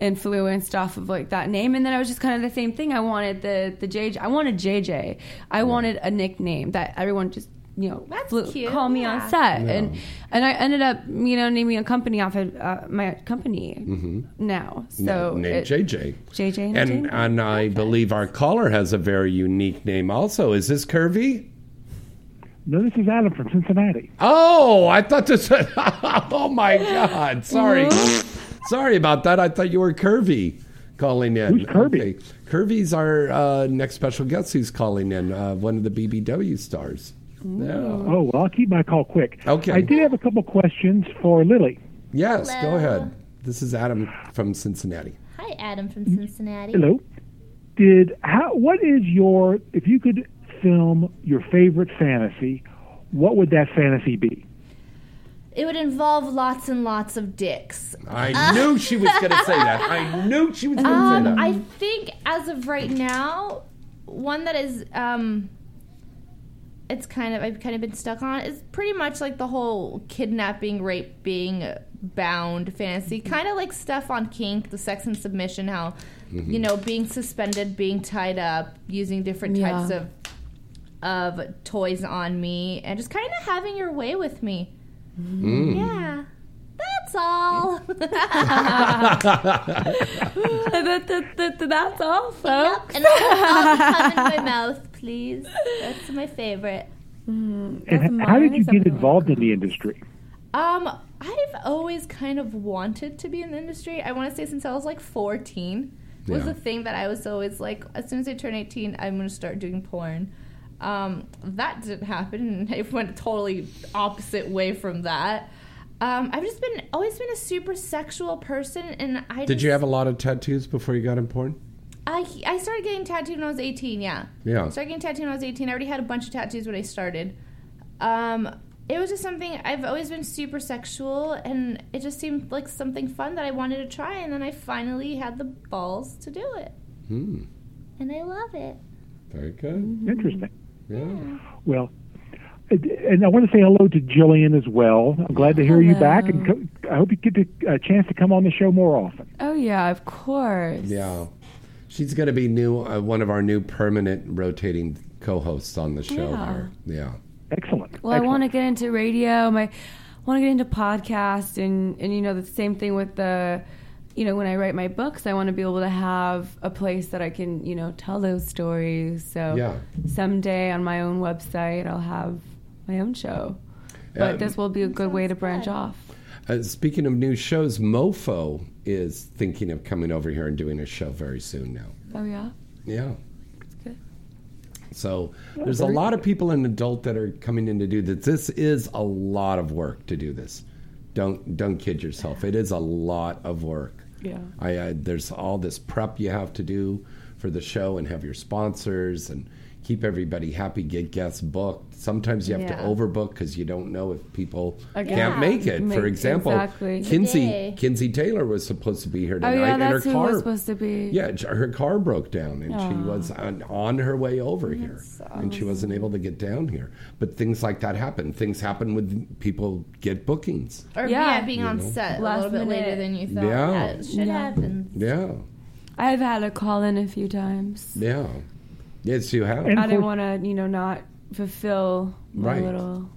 S4: Influenced off of like that name and then I was just kind of the same thing I wanted the the JJ I wanted JJ I wanted a nickname that everyone just you know flew,
S2: cute,
S4: call me
S2: yeah.
S4: on set
S1: Yeah.
S4: and and I ended up you know naming a company off of uh, my company
S1: Mhm.
S4: now so
S1: Na- named
S4: it-
S1: JJ.
S4: JJ and,
S1: And and I believe our caller has a very unique name also. Is this Curvy?
S14: No, this is Adam from Cincinnati.
S1: Oh, I thought this. oh my God! Sorry, sorry about that. I thought you were Curvy calling in.
S14: Who's Kirby?
S1: Okay. Kirby's our uh, next special guest who's calling in. Uh, one of the BBW stars. Yeah.
S14: Oh, well, I'll keep my call quick.
S1: Okay.
S14: I did have a couple questions for Lily.
S1: Yes, go ahead. This is Adam from Cincinnati.
S5: Hi, Adam from Cincinnati.
S14: Hello. Did how? What is your? If you could film your favorite fantasy, what would that fantasy be?
S2: It would involve lots and lots of dicks.
S1: I knew she was going to say that. I knew she was going to
S2: Um,
S1: say that.
S2: I think as of right now, one that is um, it's kind of I've kind of been stuck on is pretty much like the whole kidnapping, rape, being bound fantasy, kind of like stuff on kink, the sex and submission, how you know being suspended, being tied up, using different types
S4: Yeah.
S2: of of toys on me, and just kind of having your way with me.
S1: Mm.
S2: Yeah. That's all.
S4: That- that- that- that's all folks
S2: and I'll come in my mouth, please. That's my favorite.
S14: And how did you get involved in the industry?
S2: Um, I've always kind of wanted to be in the industry. I want to say since I was like 14 was
S1: Yeah.
S2: the thing that I was always like, as soon as I turn 18, I'm going to start doing porn. Um, that didn't happen, It went a totally opposite way from that. Um, I've just been always been a super sexual person, and I
S1: Did
S2: just,
S1: you have a lot of tattoos before you got in porn?
S2: I, I started getting tattooed when I was 18, yeah.
S1: Yeah.
S2: I started getting tattooed when I was 18. I already had a bunch of tattoos when I started. Um, it was just something, I've always been super sexual, and it just seemed like something fun that I wanted to try, and then I finally had the balls to do it.
S1: Hmm.
S2: And I love it.
S1: Very good.
S14: Interesting.
S1: Yeah.
S14: Well, and I want to say hello to Jillian as well. I'm glad to hear you back, and co- I hope you get the, a chance to come on the show more often.
S4: oh yeah of course
S1: Yeah. She's going to be new, uh, one of our new permanent rotating co-hosts on the show.
S4: Yeah.
S1: There. Yeah.
S14: Excellent.
S4: Well, I want to get into radio. My I want to get into podcast, and and you know the same thing with the you know when I write my books I want to be able to have a place that I can you know tell those stories so
S1: Yeah.
S4: someday on my own website I'll have my own show but
S1: Um,
S4: this will be a good way to branch off
S1: Uh, speaking of new shows, MoFo is thinking of coming over here and doing a show very soon now.
S4: oh yeah
S1: Yeah.
S4: good.
S1: So
S4: Yeah,
S1: there's a
S4: very
S1: lot of people in adult that are coming in to do this. This is a lot of work to do this. Don't don't kid yourself. It is a lot of work.
S4: Yeah.
S1: I, I there's all this prep you have to do for the show and have your sponsors and keep everybody happy, get guests booked. Sometimes you have
S4: Yeah.
S1: to overbook because you don't know if people
S4: Again.
S1: can't
S4: Yeah.
S1: make it.
S4: Make-
S1: For example,
S4: exactly.
S1: Kinsey
S4: Today.
S1: Kenzie Taylor was supposed to be here
S4: oh
S1: tonight,
S4: yeah
S1: and her
S4: that's who
S1: car
S4: was supposed to be
S1: yeah, her car broke down and she was on, on her way over here. And she wasn't able to get down here. But things like that happen. Things happen when people get bookings.
S2: Or
S4: Yeah.
S2: yeah, being
S1: You
S2: on
S1: know?
S2: set a
S4: Last
S2: little bit later than you thought.
S1: Yeah.
S2: That shit
S4: Yeah.
S2: happens.
S1: Yeah.
S4: I've had a call in a few times
S1: Yeah. Yes, you have.
S4: I didn't want to you know not fulfill my
S1: Right.
S4: little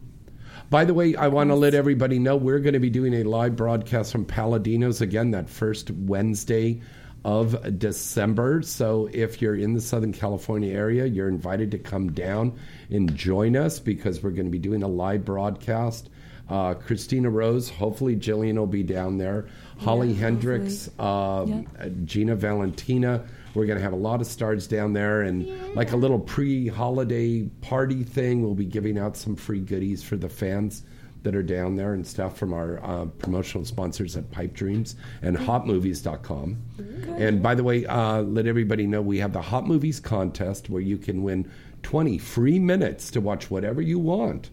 S1: By the way, I want to let everybody know we're going to be doing a live broadcast from Paladinos again that first Wednesday of December. So if you're in the Southern California area, you're invited to come down and join us because we're going to be doing a live broadcast. Uh, Christina Rose, hopefully Jillian will be down there. Holly Hendrix, um, Gina Valentina. We're going to have a lot of stars down there and like a little pre holiday party thing. We'll be giving out some free goodies for the fans that are down there and stuff from our uh, promotional sponsors at Pipe Dreams and HotMovies.com. And by the way, uh, let everybody know we have the Hot Movies contest where you can win 20 free minutes to watch whatever you want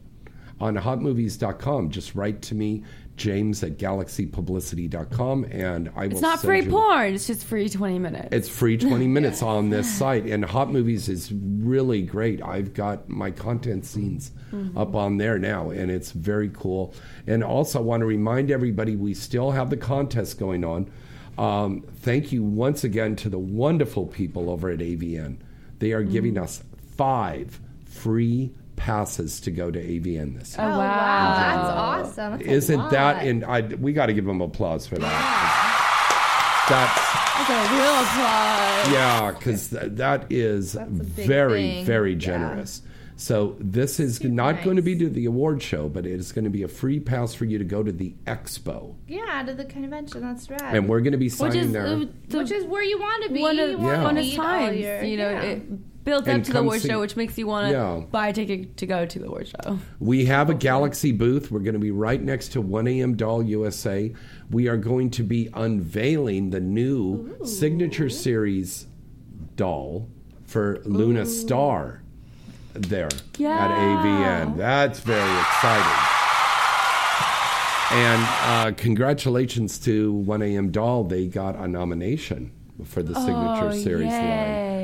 S1: on hotmovies.com. Just write to me, James at galaxypublicity.com, and I will
S4: it's not free
S1: you-
S4: porn it's just free 20 minutes
S1: It's free 20 minutes on this site, and Hot Movies is really great. I've got my content scenes
S4: Mhm.
S1: up on there now, and it's very cool. And also, I want to remind everybody we still have the contest going on. Um, thank you once again to the wonderful people over at AVN. They are giving
S4: Mm.
S1: us five free passes to go to AVN this
S2: Oh,
S1: year.
S2: wow. That's awesome. That's
S1: Isn't that? And I, we got to give them applause for that. That's
S4: that's a real applause
S1: yeah, because th- that is very,
S4: thing.
S1: very
S4: Yeah.
S1: generous. So this is not going to be to the award show, but it is going to be a free pass for you to go to the expo,
S2: Yeah, to the convention. That's right.
S1: and we're going to be
S4: Which
S1: signing
S4: is,
S1: there.
S4: uh, the-
S2: Which is where you want to be.
S4: one
S2: You
S4: of
S2: wanna
S4: one of times you know
S2: yeah.
S4: it builds up to the award
S1: see-
S4: show which makes you want to
S1: Yeah.
S4: buy a ticket to go to the award show
S1: We have a Galaxy booth. We're going to be right next to 1AM Doll USA. We are going to be unveiling the new signature series doll for Luna Star there at AVN. That's very exciting. And uh, congratulations to 1AM Doll. They got a nomination for the signature
S4: Oh,
S1: series
S4: yay.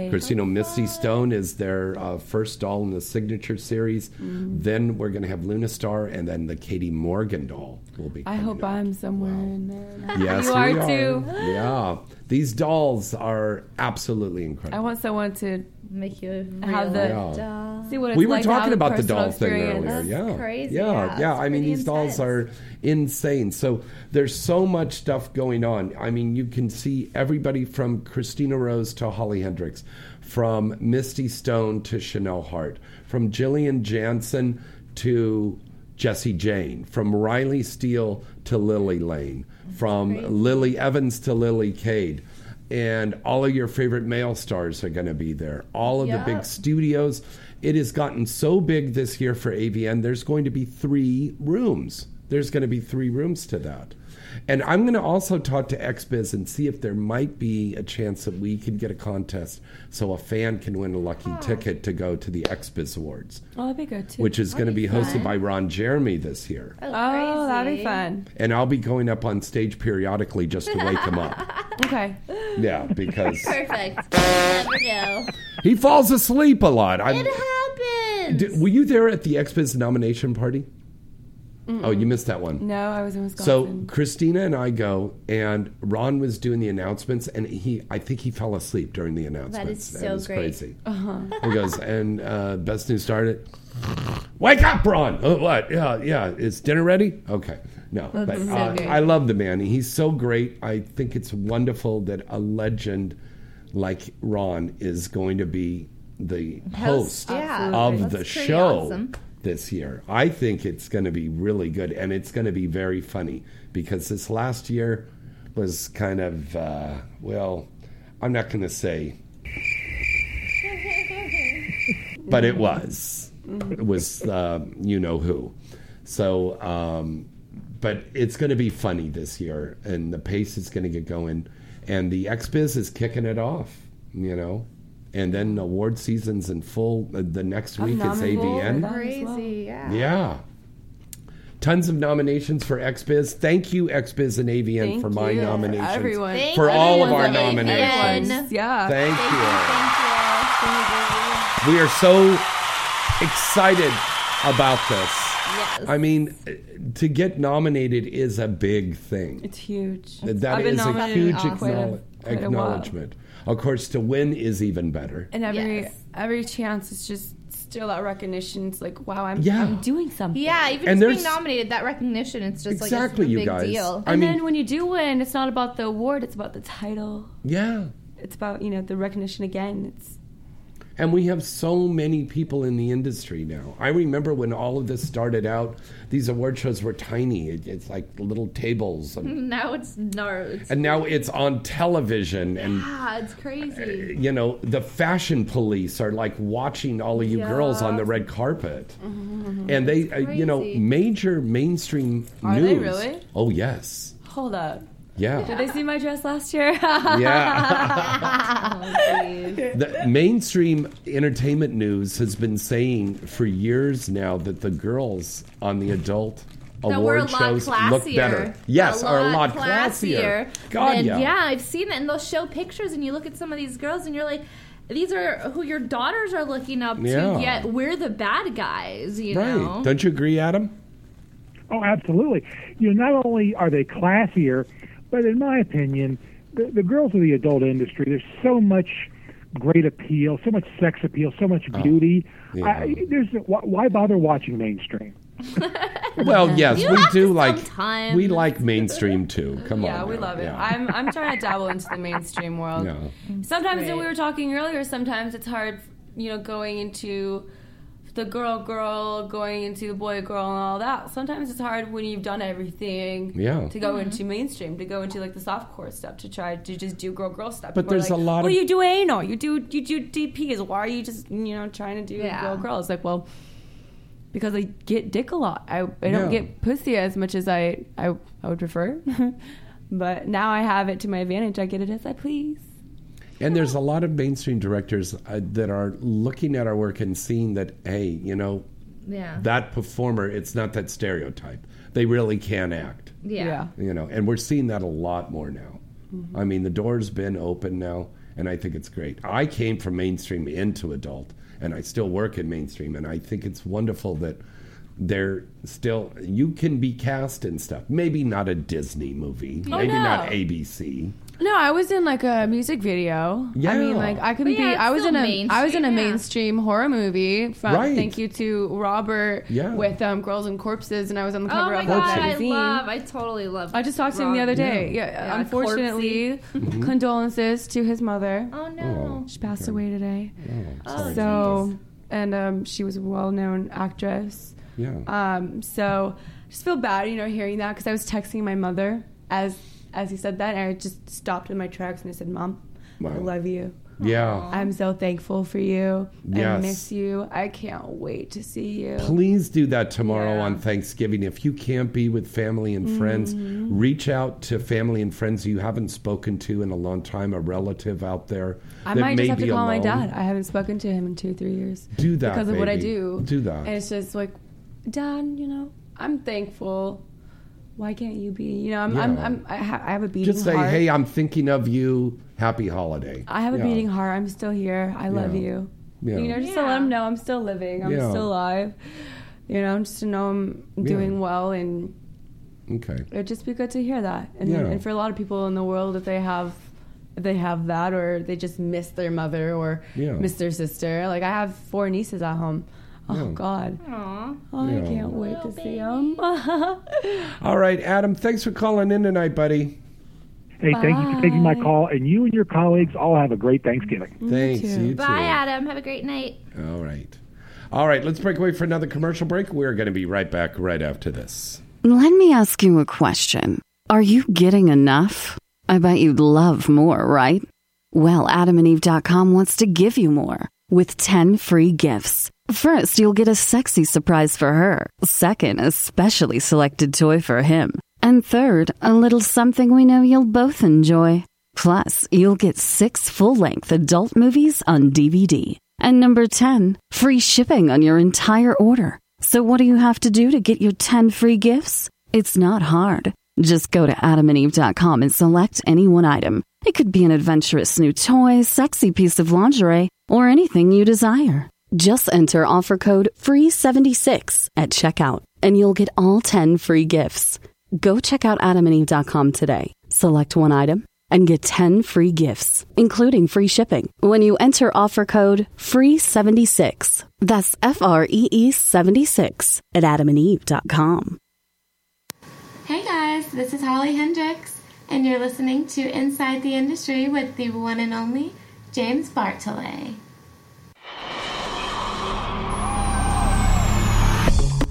S1: line. Because, you know, Misty Stone is their uh, first doll in the signature series.
S4: Mm-hmm.
S1: Then we're going to have Luna Star, and then the Katie Morgan doll will be.
S4: i hope i'm somewhere in there
S1: Yes,
S4: you
S1: we
S4: are too
S1: Yeah, these dolls are absolutely incredible.
S4: i want someone to
S2: make you mm-hmm.
S4: have the
S1: Yeah.
S4: see what it's
S1: we were
S4: like
S1: talking about the doll thing
S4: experience.
S1: earlier. yeah,
S2: crazy.
S1: Yeah,
S2: Yeah,
S1: yeah. I mean, these dolls are insane. So there's so much stuff going on. I mean, you can see everybody from Christina Rose to Holly Hendrix, from Misty Stone to Chanel Hart, from Jillian Janson to Jesse Jane, from Riley Steele to Lily Lane, from Lily Evans to Lily Cade. And all of your favorite male stars are going to be there. All of the big studios. It has gotten so big this year for AVN, there's going to be three rooms. There's going to be three rooms to that. And I'm going to also talk to XBiz and see if there might be a chance that we can get a contest so a fan can win a lucky ticket to go to the XBiz Awards,
S4: oh that'd be good too
S1: which is going to be hosted by Ron Jeremy this year.
S4: oh, that'd be fun
S1: And I'll be going up on stage periodically just to wake him up.
S4: okay
S1: Yeah, because
S2: Perfect. Never know.
S1: he falls asleep a lot. I'm,
S2: It happens.
S1: Did- were you there at the XBiz nomination party? Oh, you missed that one.
S4: no i was in wisconsin
S1: So Christina and I go, and Ron was doing the announcements, and he, I think he fell asleep during the announcements.
S2: is
S1: It
S2: so
S1: was
S2: great.
S1: crazy.
S4: uh-huh
S1: He goes, and uh, best news started. Wake up, Ron. Oh, what? Yeah, yeah. Is dinner ready? Okay. No,
S2: That's
S1: but
S2: so
S1: uh,
S2: good.
S1: I love the man. He's so great. I think it's wonderful that a legend like Ron is going to be the
S2: Host,
S1: host
S2: yeah.
S1: of
S2: That's
S1: the
S2: pretty
S1: show
S2: awesome.
S1: This year. I think it's going to be really good and it's going to be very funny because this last year was kind of, uh, well, I'm not going to say, but it was. It was, uh, you know who. So, um, but it's going to be funny this year and the pace is going to get going. And the XBiz is kicking it off, you know. And then award season's in full. Uh, the next week it's
S2: nominable for
S1: AVN.
S2: Crazy, yeah.
S1: Yeah. Tons of nominations for XBiz. Thank you, XBiz and AVN,
S4: Thank
S1: for my
S4: you.
S1: nominations.
S4: Everyone. Thank
S1: for all of our
S4: Thank you.
S1: nominations.
S4: Yeah.
S1: Thank,
S4: Thank
S1: you. We are so excited about this.
S4: Yes.
S1: I mean, to get nominated is a big thing.
S4: It's huge.
S1: That
S4: I've been
S1: a huge
S4: quite a-
S1: acknowledge-
S4: quite a while.
S1: acknowledgement. Of course, to win is even better.
S4: And every every chance is just still that recognition. It's like, wow, I'm,
S1: Yeah.
S4: I'm doing something.
S2: Yeah, even
S1: And
S2: just being nominated, that recognition, it's just
S1: Exactly,
S2: like
S1: you
S2: a big
S1: guys.
S2: deal.
S1: I
S4: and
S1: mean-
S4: then when you do win, it's not about the award; it's about the title.
S1: Yeah.
S4: It's about you know the recognition again. It's
S1: And we have so many people in the industry now. I remember when all of this started out, these award shows were tiny. It, it's like little tables. And,
S2: Now it's nerds.
S1: and now it's on television. And,
S2: Yeah, it's crazy.
S1: Uh, you know, the fashion police are like watching all of you girls on the red carpet. Mm-hmm, mm-hmm. And they, uh, you know, major mainstream
S4: Are
S1: news.
S4: they really?
S1: Oh, yes.
S4: hold up.
S1: Yeah.
S4: Did they see my dress last year?
S1: Yeah. Oh, the mainstream entertainment news has been saying for years now that the girls on the adult
S2: That
S1: award
S2: we're a lot
S1: shows
S2: classier.
S1: look better. Yes, are a lot classier. God,
S2: and
S1: yeah.
S2: yeah, I've seen it, and they'll show pictures, and you look at some of these girls, and you're like, these are who your daughters are looking up
S1: Yeah.
S2: to. Yet we're the bad guys, you
S1: Right.
S2: know.
S1: Don't you agree, Adam?
S14: Oh, absolutely. You know, not only are they classier, but in my opinion, the, the girls of the adult industry, there's so much great appeal, so much sex appeal, so much oh, beauty.
S1: yeah.
S14: I, there's why, why bother watching mainstream?
S1: Well, yes,
S4: You
S1: we do like
S4: sometimes.
S1: we like mainstream too. Come
S4: yeah,
S1: on.
S4: Yeah, we
S1: now.
S4: love it.
S1: Yeah.
S4: I'm I'm trying to dabble into the mainstream world.
S1: Yeah.
S4: Sometimes
S2: Great.
S4: we were talking earlier. Sometimes it's hard, you know, going into the girl, girl, going into the boy, girl, and all that. Sometimes it's hard when you've done everything.
S1: Yeah.
S4: To go
S2: Mm-hmm.
S4: into mainstream, to go into like the softcore stuff, to try to just do girl, girl stuff.
S1: But
S4: People
S1: there's
S4: like,
S1: a lot
S4: Well,
S1: of-
S4: you do anal, you do you do DPs. Why are you just you know trying to do
S2: Yeah.
S4: girl, girl? It's like well. Because I get dick a lot. I, I don't
S1: Yeah.
S4: get pussy as much as I, I, I would prefer. but now I have it to my advantage. I get it as I please.
S1: And there's a lot of mainstream directors uh, that are looking at our work and seeing that, hey, you know,
S2: Yeah.
S1: that performer, it's not that stereotype. They really can act.
S2: Yeah. Yeah.
S1: You know, and we're seeing that a lot more now.
S2: Mm-hmm.
S1: I mean, the door's been open now, and I think it's great. I came from mainstream into adult, and I still work in mainstream, and I think it's wonderful that they're still, you can be cast in stuff. Maybe not a Disney movie,
S4: Oh,
S1: maybe
S4: no.
S1: not ABC.
S4: No, I was in like a music video. Yeah. I mean, like I could
S2: But
S4: be.
S2: yeah, it's
S4: I was in a. I was in a
S2: mainstream, yeah.
S4: mainstream horror movie. From,
S1: Right.
S4: Thank you to Robert.
S1: Yeah.
S4: With um, Girls and Corpses, and I was on the
S2: Oh
S4: cover
S2: my
S4: of
S2: god,
S4: that
S2: I
S4: magazine.
S2: love, I totally love.
S4: I just talked to him the
S2: Rob.
S4: other day.
S1: Yeah.
S4: Yeah,
S2: Yeah,
S4: unfortunately,
S1: Mhm.
S4: condolences to his mother.
S2: Oh no.
S4: She passed away today.
S1: Oh, sorry.
S4: So, and um, she was a well-known actress.
S1: Yeah.
S4: Um, so I just feel bad, you know, hearing that because I was texting my mother as as he said that, and I just stopped in my tracks and I said, "Mom, I love you.
S1: Yeah.
S4: I'm so thankful for you.
S1: Yes.
S4: I miss you. I can't wait to see you."
S1: Please do that tomorrow
S4: Yeah.
S1: on Thanksgiving. If you can't be with family and friends,
S4: Mhm.
S1: reach out to family and friends you haven't spoken to in a long time, a relative out there
S4: I
S1: that
S4: might
S1: may
S4: just have to call my dad. I haven't spoken to him in two, three years.
S1: Do that,
S4: because of what I do.
S1: Do that.
S4: and it's just like, Dad, you know, I'm thankful. Why can't you be? You know, I'm, I'm,
S1: Yeah.
S4: I'm I, ha- I have a beating
S1: Just say,
S4: heart.
S1: hey, I'm thinking of you. Happy holiday.
S4: I have a
S1: Yeah.
S4: beating heart. I'm still here. I love
S1: Yeah.
S4: you.
S1: Yeah.
S4: You know, just to let them know I'm still living. I'm
S1: Yeah.
S4: still alive. You know, just to know I'm
S1: Yeah.
S4: doing well, and
S1: Okay.
S4: it'd just be good to hear that. And,
S1: Yeah.
S4: and for a lot of people in the world, if they have, if they have that, or they just miss their mother or
S1: Yeah.
S4: miss their sister. Like I have four nieces at home. Oh
S15: Yeah.
S4: God.
S2: Aw.
S4: Oh,
S15: Yeah.
S4: I can't wait to see him.
S15: All right, Adam, thanks for calling in tonight, buddy.
S14: Hey, thank you for taking my call, and you and your colleagues all have a great Thanksgiving.
S15: Thanks.
S4: too.
S15: You
S2: Bye. Adam. Have a great night.
S15: All right. All right, let's break away for another commercial break. We're going to be right back right after this.
S16: Let me ask you a question. Are you getting enough? I bet you'd love more, right? Well, adamandeve.com wants to give you more with 10 free gifts. First, you'll get a sexy surprise for her. Second, a specially selected toy for him. And third, a little something we know you'll both enjoy. Plus, you'll get six full length adult movies on DVD. And number 10, free shipping on your entire order. So, what do you have to do to get your 10 free gifts? It's not hard. Just go to adamandeve.com and select any one item. It could be an adventurous new toy, sexy piece of lingerie, or anything you desire. Just enter offer code FREE76 at checkout, and you'll get all 10 free gifts. Go check out adamandeve.com today. Select one item and get 10 free gifts, including free shipping, when you enter offer code FREE76. That's F R E E 76 at adamandeve.com.
S12: Hey guys, this is Holly Hendrix, and you're listening to Inside the Industry with the one and only James Bartholet.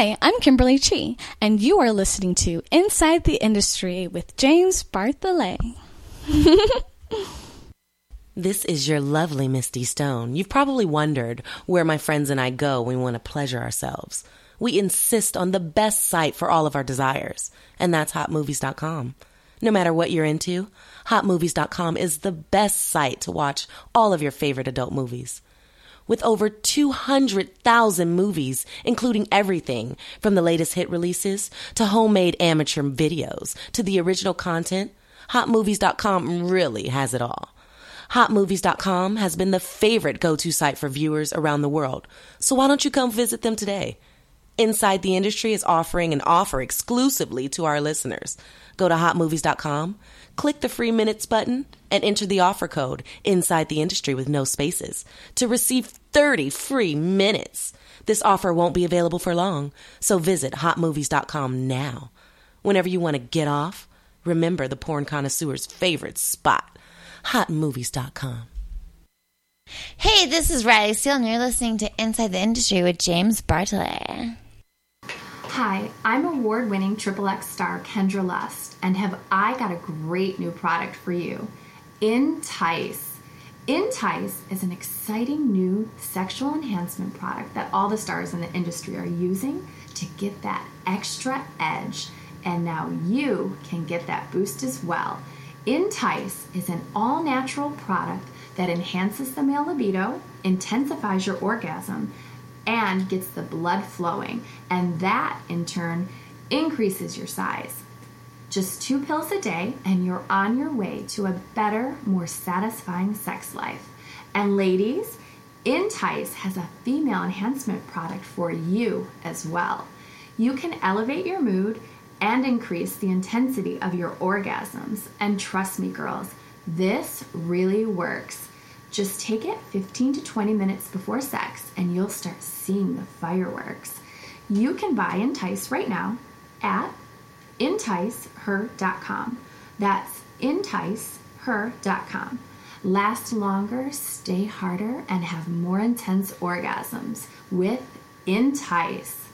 S10: Hi, I'm Kimberly Chi, and you are listening to Inside the Industry with James Bartholet.
S11: This is your lovely Misty Stone. You've probably wondered where my friends and I go when we want to pleasure ourselves. We insist on the best site for all of our desires, and that's hotmovies.com. No matter what you're into, hotmovies.com is the best site to watch all of your favorite adult movies. With over 200,000 movies, including everything from the latest hit releases to homemade amateur videos to the original content, hotmovies.com really has it all. Hotmovies.com has been the favorite go to site for viewers around the world, so why don't you come visit them today? Inside the Industry is offering an offer exclusively to our listeners. Go to hotmovies.com, click the free minutes button, and enter the offer code Inside the Industry with no spaces to receive 30 free minutes. This offer won't be available for long, so visit hotmovies.com now. Whenever you want to get off, remember the porn connoisseur's favorite spot hotmovies.com.
S5: Hey, this is Riley Steele, and you're listening to Inside the Industry with James Bartholet.
S8: Hi, I'm award winning XXX star Kendra Lust, and have I got a great new product for you Entice. Entice is an exciting new sexual enhancement product that all the stars in the industry are using to get that extra edge. And now you can get that boost as well. Entice is an all natural product that enhances the male libido, intensifies your orgasm, and gets the blood flowing. And that in turn increases your size. Just two pills a day, and you're on your way to a better, more satisfying sex life. And ladies, Entice has a female enhancement product for you as well. You can elevate your mood and increase the intensity of your orgasms. And trust me, girls, this really works. Just take it 15 to 20 minutes before sex, and you'll start seeing the fireworks. You can buy Entice right now at enticeher.com. That's enticeher.com. Last longer, stay harder, and have more intense orgasms with Entice.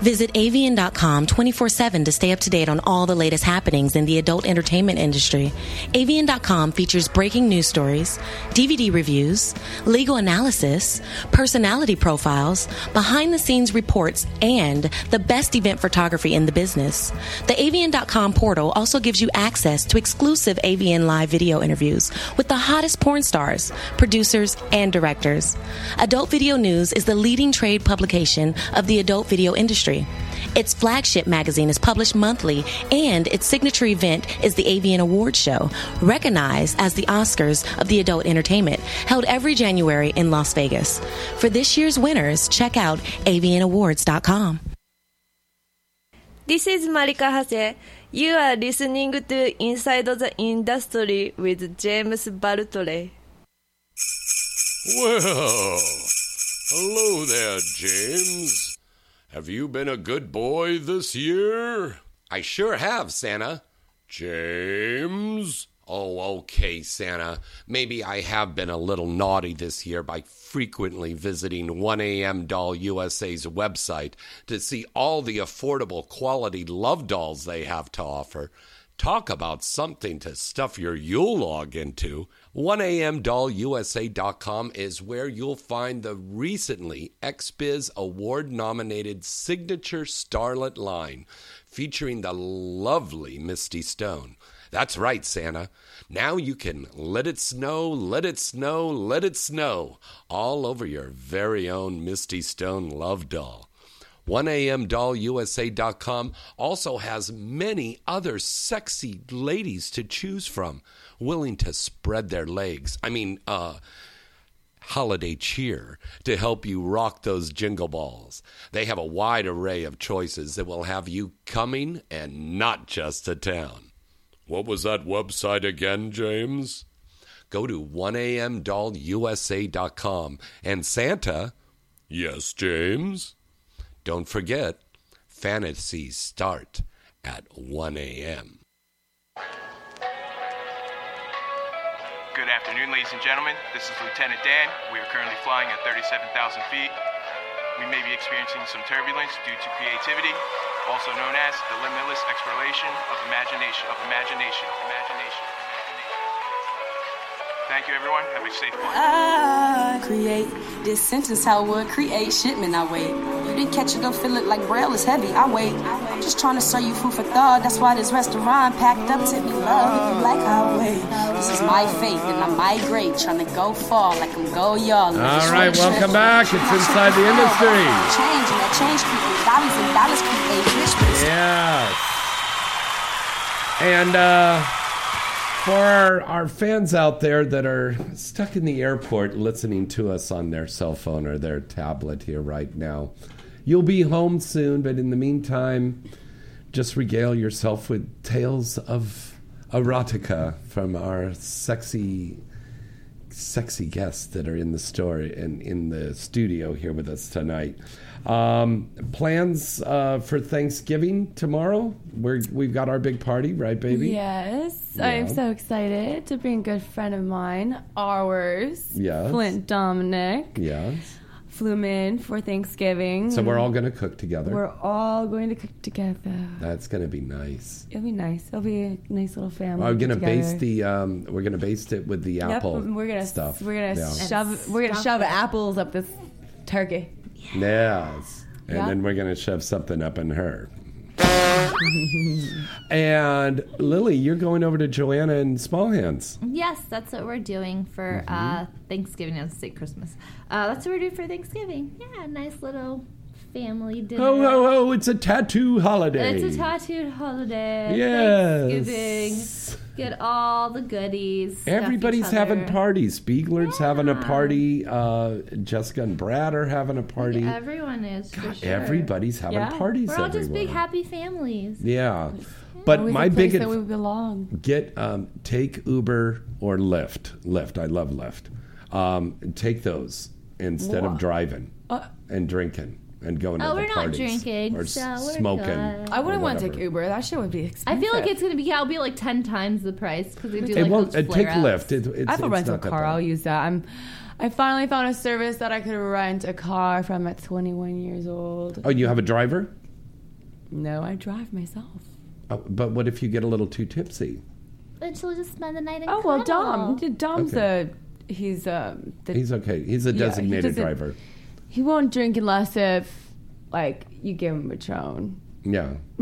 S11: Visit avn.com 24 7 to stay up to date on all the latest happenings in the adult entertainment industry. AVN.com features breaking news stories, DVD reviews, legal analysis, personality profiles, behind the scenes reports, and the best event photography in the business. The avn.com portal also gives you access to exclusive AVN live video interviews with the hottest porn stars, producers, and directors. Adult Video News is the leading trade publication of the adult video industry. Its flagship magazine is published monthly, and its signature event is the AVN Awards Show, recognized as the Oscars of the adult entertainment, held every January in Las Vegas. For this year's winners, check out avnawards.com.
S13: This is Marika Hase. You are listening to Inside the Industry with James Bartholet.
S9: Well, hello there, James. Have you been a good boy this year?
S1: I sure have, Santa.
S9: James?
S1: Oh, okay, Santa. Maybe I have been a little naughty this year by frequently visiting 1AM Doll USA's website to see all the affordable quality love dolls they have to offer. Talk about something to stuff your Yule log into. 1amdollusa.com is where you'll find the recently XBiz award nominated signature starlet line featuring the lovely Misty Stone. That's right, Santa. Now you can let it snow, let it snow, let it snow all over your very own Misty Stone love doll. 1amdollusa.com also has many other sexy ladies to choose from, willing to spread their legs. I mean, uh, holiday cheer to help you rock those jingle balls. They have a wide array of choices that will have you coming and not just to town.
S9: What was that website again, James?
S1: Go to 1amdollusa.com and Santa.
S9: Yes, James?
S1: Don't forget, fantasies start at 1 a.m.
S17: Good afternoon, ladies and gentlemen. This is Lieutenant Dan. We are currently flying at 37,000 feet. We may be experiencing some turbulence due to creativity, also known as the limitless exploration of imagination, of imagination, imagination. Thank you, everyone. Have a safe flight.
S18: I create this sentence how would create shipment. I wait. You didn't catch it, don't feel it like braille is heavy. I wait. I'm just trying to serve you food for thought. That's why this restaurant packed up to me love. If you like, I wait. This is my faith, and I migrate, trying to go far like I'm go y'all.
S1: All right, welcome back. It's Inside the Industry.
S18: Change and that change create dollars and dollars create rich.
S1: Yes. And uh, for our, our fans out there that are stuck in the airport listening to us on their cell phone or their tablet here right now, you'll be home soon, but in the meantime, just regale yourself with tales of erotica from our sexy sexy guests that are in the story and in the studio here with us tonight. Um, plans uh, for Thanksgiving tomorrow? We're, we've got our big party, right, baby?
S4: Yes,
S1: Yeah.
S4: I'm so excited to bring a good friend of mine, ours,
S1: Yes.
S4: Flint Dominic,
S1: Yes.
S4: flew him in for Thanksgiving.
S1: So we're all going to cook together.
S4: We're all going to cook together.
S1: That's going to be nice.
S4: It'll be nice. It'll be a nice little family.
S1: We're going to baste the. Um, we're going to baste it with the
S4: Yep,
S1: apple
S4: we're gonna
S1: stuff.
S4: We're gonna
S1: Yeah.
S4: shove. We're gonna shove apples up this turkey.
S1: Yes. And
S4: Yeah.
S1: then we're going to shove something up in her. and Lily, you're going over to Joanna and Small Hands.
S2: Yes, that's what we're doing for
S1: Mm-hmm.
S2: uh, Thanksgiving. I was say Christmas. Uh, that's what we're doing for Thanksgiving. Yeah, nice little family dinner.
S1: Oh, ho, ho, it's a tattoo holiday.
S2: It's a tattooed holiday.
S1: Yes.
S2: Thanksgiving. Get all the goodies.
S1: Everybody's having parties. Spiegler's having a party. Uh, Jessica and Brad are having a party.
S2: Everyone is. For sure.
S1: Everybody's having parties
S2: We're all just big happy families.
S1: Yeah. But my big
S4: that we belong.
S1: get um, take Uber or Lyft. Lyft, I love Lyft. Um, take those instead
S4: Wha-
S1: of driving
S4: Uh,
S1: and drinking. And going
S2: Oh,
S1: to the
S2: we're not
S1: parties
S2: drinking,
S1: or
S2: so we're
S1: smoking.
S2: good.
S4: I wouldn't want to take
S1: whatever.
S4: Uber. That shit would be expensive.
S2: I feel like it's gonna be yeah, it'll be like ten times the price because they do
S1: It
S2: like
S1: won't.
S2: those
S1: uh, take
S2: flare-ups.
S1: Lyft. It, it's,
S4: I have a
S1: it's
S4: rental
S1: not that
S4: car.
S1: bad.
S4: I'll use that. I'm. I finally found a service that I could rent a car from at 21 years old.
S1: Oh, you have a driver?
S4: No, I drive myself.
S1: Oh, but what if you get a little too tipsy?
S5: And she'll just spend the night in
S4: Oh well. Dom. Dom's a he's a. the,
S1: He's okay. He's a
S4: Yeah, he
S1: designated
S4: doesn't-
S1: driver.
S4: He won't drink unless if like you give him a Patron.
S1: Yeah.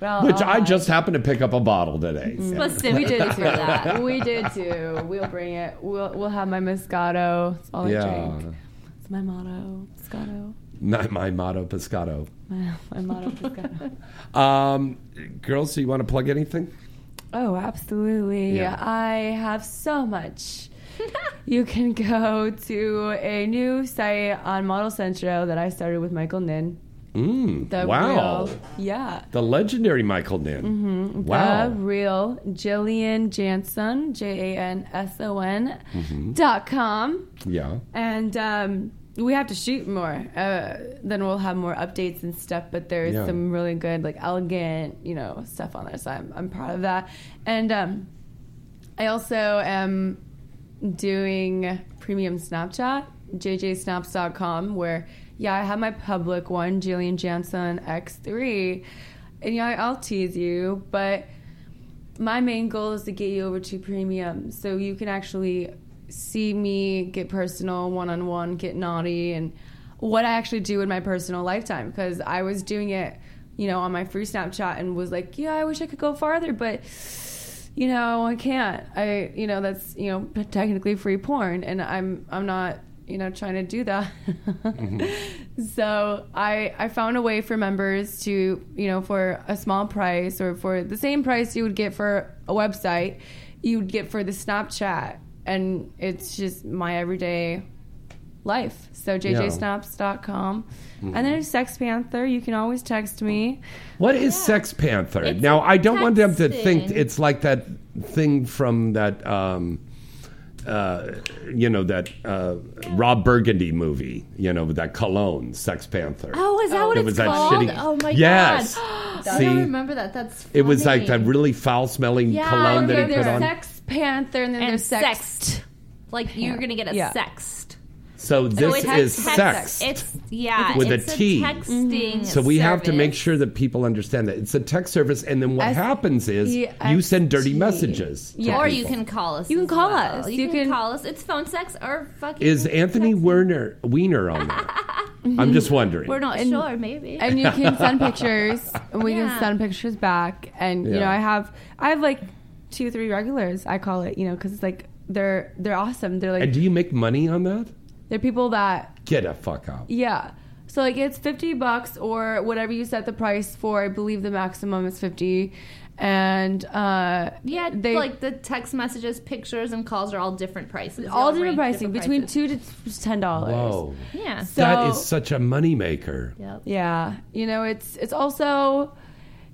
S4: well,
S1: Which I
S4: I'll-
S1: just happened to pick up a bottle today.
S4: Mm. we did too. We did too. We'll bring it. We'll we'll have my Moscato. It's all I
S1: Yeah.
S4: drink. It's my motto. Moscato.
S1: My, my motto, Pescado.
S4: My, my motto. Moscato.
S1: Um, girls, do you want to plug anything?
S4: Oh, absolutely.
S1: Yeah.
S4: I have so much. you can go to a new site on Model Centro that I started with Michael Ninn.
S1: Mm,
S4: The
S1: wow.
S4: real, yeah.
S1: The legendary Michael Ninn.
S4: hmm
S1: Wow.
S4: The real Jillian Janson, J A N S O N
S1: Mhm.
S4: dot com.
S1: Yeah.
S4: And um, we have to shoot more. Uh, then we'll have more updates and stuff. But there's
S1: Yeah.
S4: some really good, like elegant, you know, stuff on there. So I'm, I'm proud of that. And um, I also am doing premium Snapchat, jjsnaps.com, where, yeah, I have my public one, Jillian Janson X3. And yeah, I'll tease you, but my main goal is to get you over to premium so you can actually see me get personal one on one, get naughty, and what I actually do in my personal lifetime. Because I was doing it, you know, on my free Snapchat and was like, yeah, I wish I could go farther, but you know, I can't. I, you know, that's you know technically free porn, and I'm I'm not you know trying to do that. Mm-hmm. so I I found a way for members to you know for a small price or for the same price you would get for a website, you would get for the Snapchat, and it's just my everyday life. So jjsnaps.com.
S1: Mhm.
S4: And there's Sex Panther. You can always text me.
S1: What is Sex Panther? now, I don't want them to think it's like that thing from that, um, uh, you know, that uh, Rob Burgundy movie, you know, that cologne, Sex Panther.
S2: Oh, is that what
S1: It
S2: it's
S1: was that
S2: called?
S1: shitty-
S2: Oh my
S1: Yes.
S2: god!
S1: See?
S2: I don't remember that. That's
S1: It was like that really foul smelling
S2: Yeah,
S1: cologne that he put
S4: there's
S1: on.
S4: Sex Panther and then
S2: and
S4: there's sex.
S2: sexed. Like you're gonna get a
S4: Yeah.
S2: sexed.
S1: So this
S2: it's
S1: is
S2: text-
S1: sex.
S2: It's yeah,
S1: with
S2: it's
S1: a T.
S2: texting. Mm-hmm.
S1: So we have to make sure that people understand that it's a text service, and then what
S4: S-
S1: happens is you send dirty messages. to
S2: or you can call us.
S4: You can call
S2: well.
S4: us.
S2: You,
S4: You
S2: can,
S4: can-
S2: call us. It's phone sex or fucking.
S1: Is Anthony Werner Wiener on there? I'm just wondering.
S2: We're not
S4: And-
S2: sure. Maybe.
S4: and you can send pictures and we
S2: Yeah.
S4: can send pictures back and you know i have i have like two three regulars i call it you know because it's like they're they're awesome they're like
S1: and do you make money on that?
S4: They're people that
S1: Get a fuck out.
S4: yeah so like it's 50 bucks or whatever you set the price for i believe the maximum is 50 and uh
S2: yeah,
S4: they
S2: like the text messages, pictures, and calls are all different prices. They
S4: all different pricing
S2: different
S4: between
S2: prices.
S4: two to ten dollars
S1: Whoa.
S2: Yeah.
S1: that is
S4: So-
S1: such a moneymaker.
S2: Yep.
S4: Yeah, you know, it's it's also,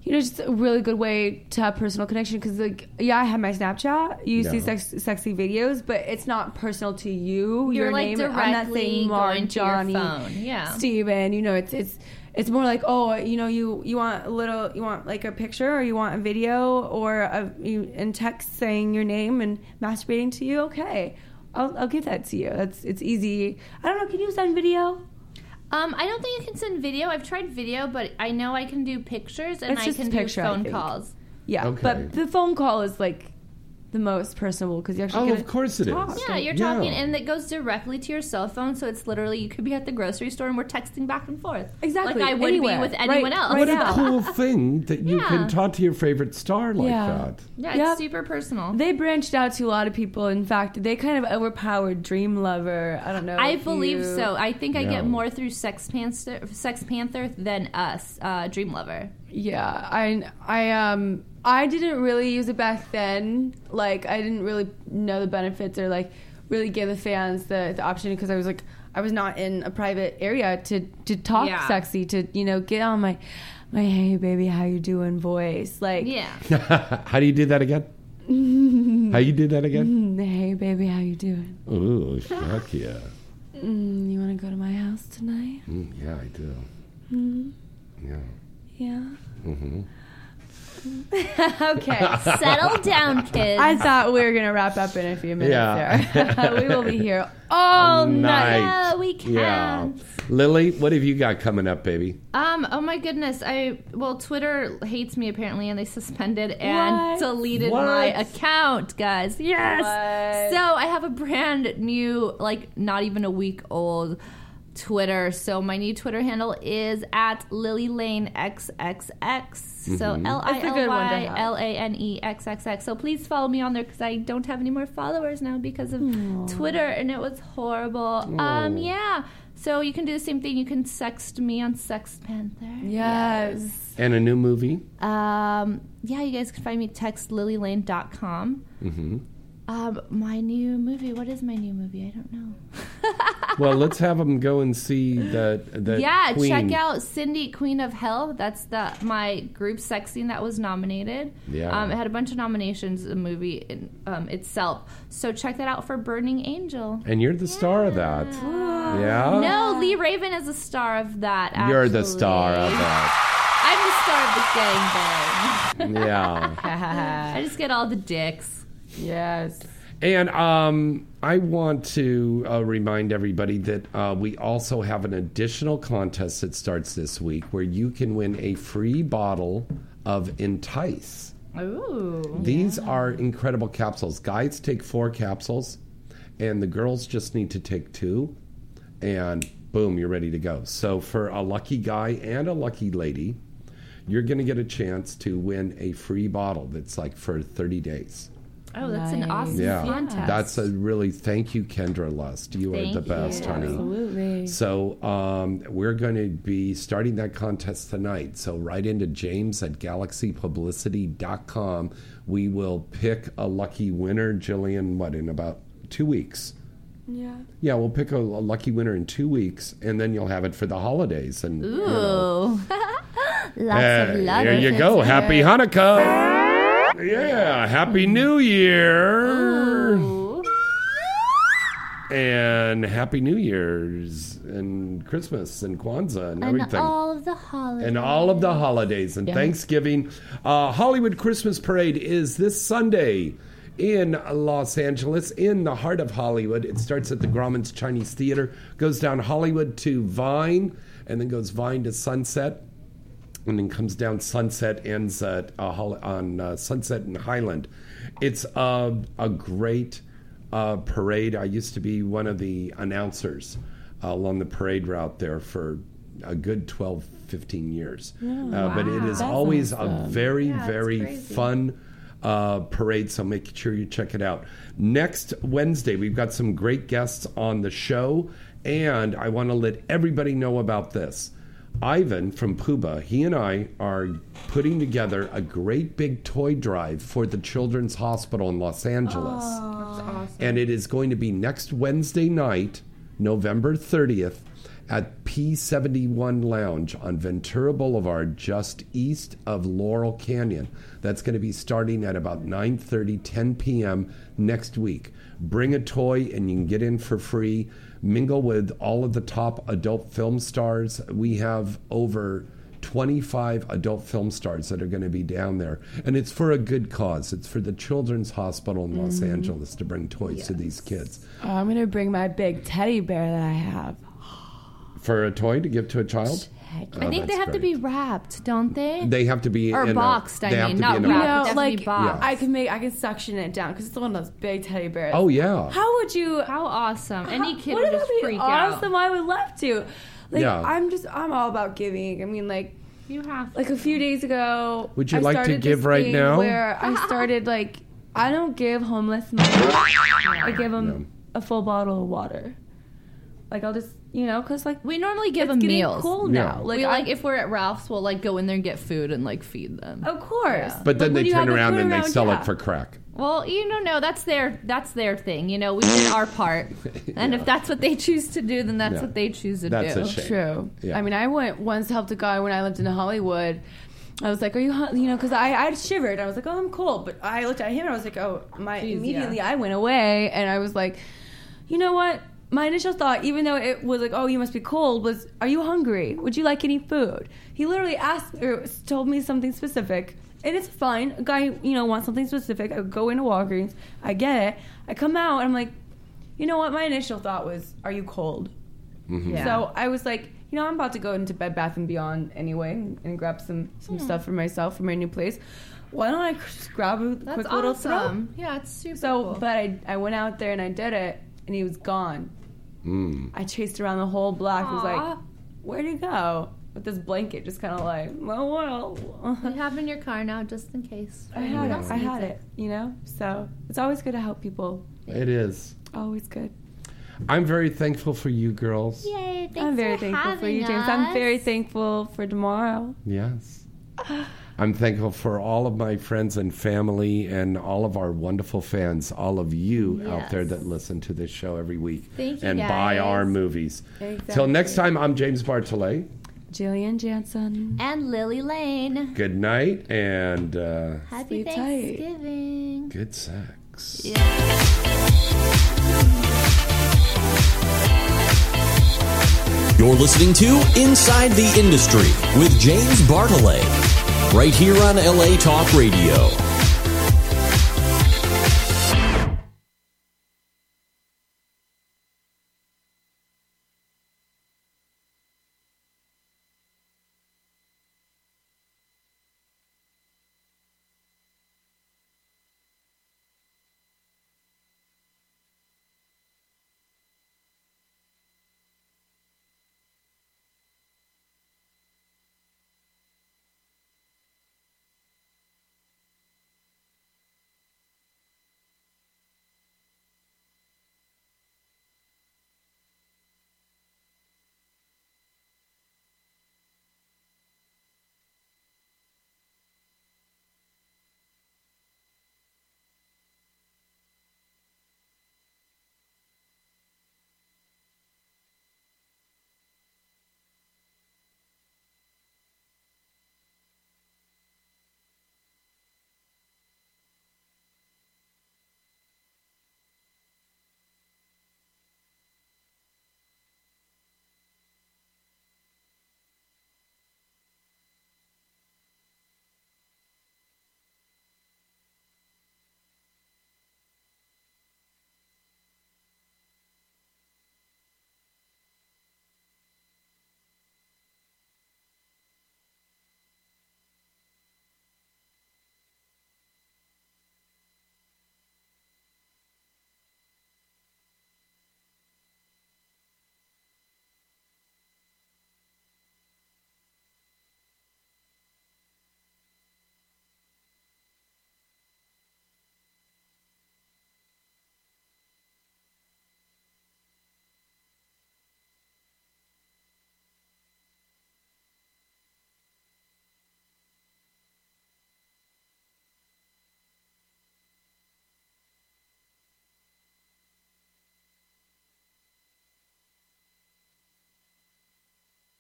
S4: you know, just a really good way to have personal connection because, like, yeah, I have my Snapchat. You see
S2: Yeah.
S4: sex, sexy videos, but it's not personal to you.
S2: You're,
S4: your
S2: like,
S4: name. I'm not saying Mark,
S2: going to your
S4: Johnny,
S2: phone. Yeah.
S4: Steven. You know, it's it's it's more like, oh, you know, you you want a little, you want like a picture, or you want a video, or a you, in text saying your name and masturbating to you. Okay, I'll I'll give that to you. That's it's easy. I don't know. Can you send video?
S2: Um, I don't think you can send video. I've tried video, but I know I can do pictures and
S4: It's
S2: I
S4: just
S2: can
S4: a picture,
S2: do
S4: I
S2: phone
S4: think.
S2: calls.
S4: Yeah,
S1: Okay.
S4: but the phone call is like the most personable because you actually
S1: Oh,
S4: get
S1: of course it is.
S4: talk.
S2: Yeah, you're
S1: Yeah.
S2: talking, and it goes directly to your cell phone. So it's literally you could be at the grocery store and we're texting back and forth,
S4: Exactly,
S2: like I would
S4: anywhere.
S2: be with anyone
S4: Right,
S2: else.
S4: right
S1: What a cool thing that you
S2: Yeah.
S1: can talk to your favorite star like
S4: Yeah.
S1: that.
S2: Yeah,
S4: Yep.
S2: it's super personal.
S4: They branched out to a lot of people. In fact, they kind of overpowered Dream Lover. I don't know.
S2: I
S4: if
S2: believe
S4: you-
S2: so. I think I get more through Sex Panther, Sex Panther than us, uh, Dream Lover.
S4: Yeah, I I um I didn't really use it back then. Like I didn't really know the benefits or like really give the fans the the option because I was like I was not in a private area to to talk
S2: Yeah.
S4: sexy to you know get on my my hey baby how you doing voice like
S2: Yeah.
S1: How do you do that again? How you do that again?
S4: hey baby how you doing
S1: Ooh, fuck yeah.
S4: Mm, you want to go to my house tonight?
S1: Mm, yeah, I do.
S4: Mm,
S1: Yeah.
S4: yeah.
S1: Mm-hmm.
S2: okay, settle down, kids.
S4: I thought we were gonna wrap up in a few minutes.
S1: Yeah.
S4: There. we will be here all night.
S2: Yeah, we can.
S1: Yeah. Lily, what have you got coming up, baby?
S2: Um. Oh my goodness. I well, Twitter hates me apparently, and they suspended and
S4: What?
S2: deleted
S4: What?
S2: my account, guys. Yes.
S4: What?
S2: So I have a brand new, like not even a week old. Twitter. So my new Twitter handle is at Lily Lane XXX. So
S4: Mhm.
S2: L I
S4: That's a
S2: L
S4: good one to
S2: Y
S4: have.
S2: L A N E X X X. So please follow me on there because I don't have any more followers now because of Twitter, and it was horrible.
S1: Aw.
S2: Um, yeah. So you can do the same thing. You can sext me on Sex Panther.
S4: Yes.
S1: And a new movie?
S2: Um, yeah, you guys can find me at textlilylane.com.
S1: Mm-hmm.
S2: Um, my new movie. What is my new movie? I don't know.
S1: well, let's have them go and see that. that
S2: yeah,
S1: Queen.
S2: check out Cindy, Queen of Hell. That's the my group sex scene that was nominated.
S1: Yeah.
S2: um, it had a bunch of nominations. The movie in, um, itself. So check that out for Burning Angel.
S1: And you're the star of that. Yeah.
S2: No, Lee Raven is a star of that.
S1: You're the star of that.
S2: I'm the star of the gangbang.
S1: Yeah.
S2: I just get all the dicks.
S4: Yes.
S1: And um, I want to uh, remind everybody that uh, we also have an additional contest that starts this week where you can win a free bottle of Entice.
S2: Ooh.
S1: These are incredible capsules. Guys take four capsules, and the girls just need to take two, and boom, you're ready to go. So, for a lucky guy and a lucky lady, you're going to get a chance to win a free bottle that's like for 30 days.
S2: Oh, that's an awesome
S1: Yeah,
S2: contest.
S1: that's a really thank you, Kendra Lust. You are the best,
S2: you.
S1: honey.
S4: Absolutely.
S1: So um, we're going to be starting that contest tonight. So write into James at galaxypublicity.com. We will pick a lucky winner, Jillian. What in about two weeks?
S4: Yeah.
S1: Yeah, we'll pick a, a lucky winner in two weeks, and then you'll have it for the holidays. And you know,
S2: Ooh. Lots
S1: Eh,
S2: of love.
S1: There you go.
S2: it.
S1: Happy Hanukkah. Yeah. Happy New Year. And Happy New Year's and Christmas and Kwanzaa and, everything.
S2: And
S1: everything.
S2: all of the holidays.
S1: and all of the holidays and
S2: Yeah.
S1: Thanksgiving. Uh, Hollywood Christmas Parade is this Sunday in Los Angeles, in the heart of Hollywood. It starts at the Grauman's Chinese Theater, goes down Hollywood to Vine, and then goes Vine to Sunset, and then comes down Sunset, ends at uh, Hol- on uh, Sunset and Highland. It's uh, a great uh, parade. I used to be one of the announcers uh, along the parade route there for a good 12, 15 years.
S19: Oh,
S1: uh, but it is
S19: That's
S1: always
S19: awesome.
S1: a very,
S19: Yeah,
S1: very fun uh, parade. So make sure you check it out. Next Wednesday, we've got some great guests on the show. And I want to let everybody know about this. Ivan from Puba, he and I are putting together a great big toy drive for the Children's Hospital in Los Angeles. Oh, awesome. And it is going to be next Wednesday night, November 30th, at P71 Lounge on Ventura Boulevard, just east of Laurel Canyon. That's going to be starting at about 9:30, 10 p.m. next week. Bring a toy and you can get in for free. Mingle with all of the top adult film stars. We have over 25 adult film stars that are going to be down there. And it's for a good cause. It's for the Children's Hospital in Los
S4: Mhm.
S1: Angeles to bring toys to these kids.
S4: Oh, I'm gonna bring my big teddy bear that I have.
S1: For a toy to give to a child?
S2: Oh, I
S1: Oh,
S2: think they
S1: that's
S2: have to be wrapped, don't they?
S1: They have to be
S2: or
S1: in
S2: boxed. I mean, not
S1: in
S2: wrapped.
S1: box.
S2: it has to
S4: like
S2: be boxed.
S4: I can make, I can suction it down because it's one of those big teddy bears.
S1: Oh, yeah.
S4: How would you?
S2: How awesome! Any kid
S4: Wouldn't
S2: just
S4: that be
S2: out.
S4: awesome? I would love to. Like
S1: Yeah.
S4: I'm just, I'm all about giving. I mean, like
S2: you have.
S4: Like a few days ago.
S1: Would you
S4: I
S1: like to give right now?
S4: Where I started like, I don't give homeless money. I give them a full bottle of water. Like I'll just, you know, because like
S2: we normally give
S4: it's
S2: them
S4: getting
S2: meals.
S4: Cool now.
S2: Like, we, like if we're at Ralph's, we'll like go in there and get food and like feed them.
S4: Of course.
S1: But then
S4: when
S1: they
S4: you
S1: turn
S4: have the
S1: around
S4: food
S1: and they
S4: around,
S1: sell
S4: yeah.
S1: it for crack.
S2: Well, you know, no, that's their that's their thing. You know, we did our part, and if that's what they choose to do, then that's
S4: Yeah.
S2: what they choose to
S1: That's
S2: do.
S1: a shame.
S4: True.
S1: Yeah.
S4: I mean, I went once helped a guy when I lived in Hollywood. I was like, "Are you, hu-" you know?" Because I I shivered. I was like, "Oh, I'm cold," but I looked at him and I was like, "Oh, my."
S2: Jeez,
S4: immediately,
S2: yeah.
S4: I went away and I was like, "You know what? My initial thought, even though it was like, "Oh, you must be cold," was, "Are you hungry? Would you like any food?" He literally asked or told me something specific, and it's fine. A guy, you know, wants something specific. I go into Walgreens, I get it. I come out, and I'm like, you know what? My initial thought was, "Are you cold?"
S1: Mhm.
S2: Yeah.
S4: So I was like, you know, I'm about to go into Bed Bath and Beyond anyway, and, and grab some some
S2: Hmm.
S4: stuff for myself for my new place. Why don't I just grab a
S2: That's
S4: quick little throw?
S2: Yeah, it's super
S4: So,
S2: cool.
S4: but I I went out there and I did it, and he was gone.
S1: Mm.
S4: I chased around the whole block. it Was like, where'd he go? With this blanket, just kind of like, oh well.
S2: You have it in your car now, just in case.
S4: I had it. I had it. You know. So it's always good to help people.
S1: It is.
S4: Always good.
S1: I'm very thankful for you girls.
S5: Yay, thanks
S4: I'm very
S5: for
S4: thankful for you,
S5: having
S4: James. I'm very thankful for tomorrow.
S1: Yes. I'm thankful for all of my friends and family and all of our wonderful fans, all of you out there that listen to this show every week
S2: Thank you,
S1: and buy our movies. Till next time, I'm James Bartholet.
S4: Jillian Janson.
S2: And Lily Lane.
S1: Good night and uh,
S2: Happy
S4: Sleep tight.
S2: Thanksgiving.
S1: good sex.
S20: You're listening to Inside the Industry with James Bartholet, right here on LA Talk Radio.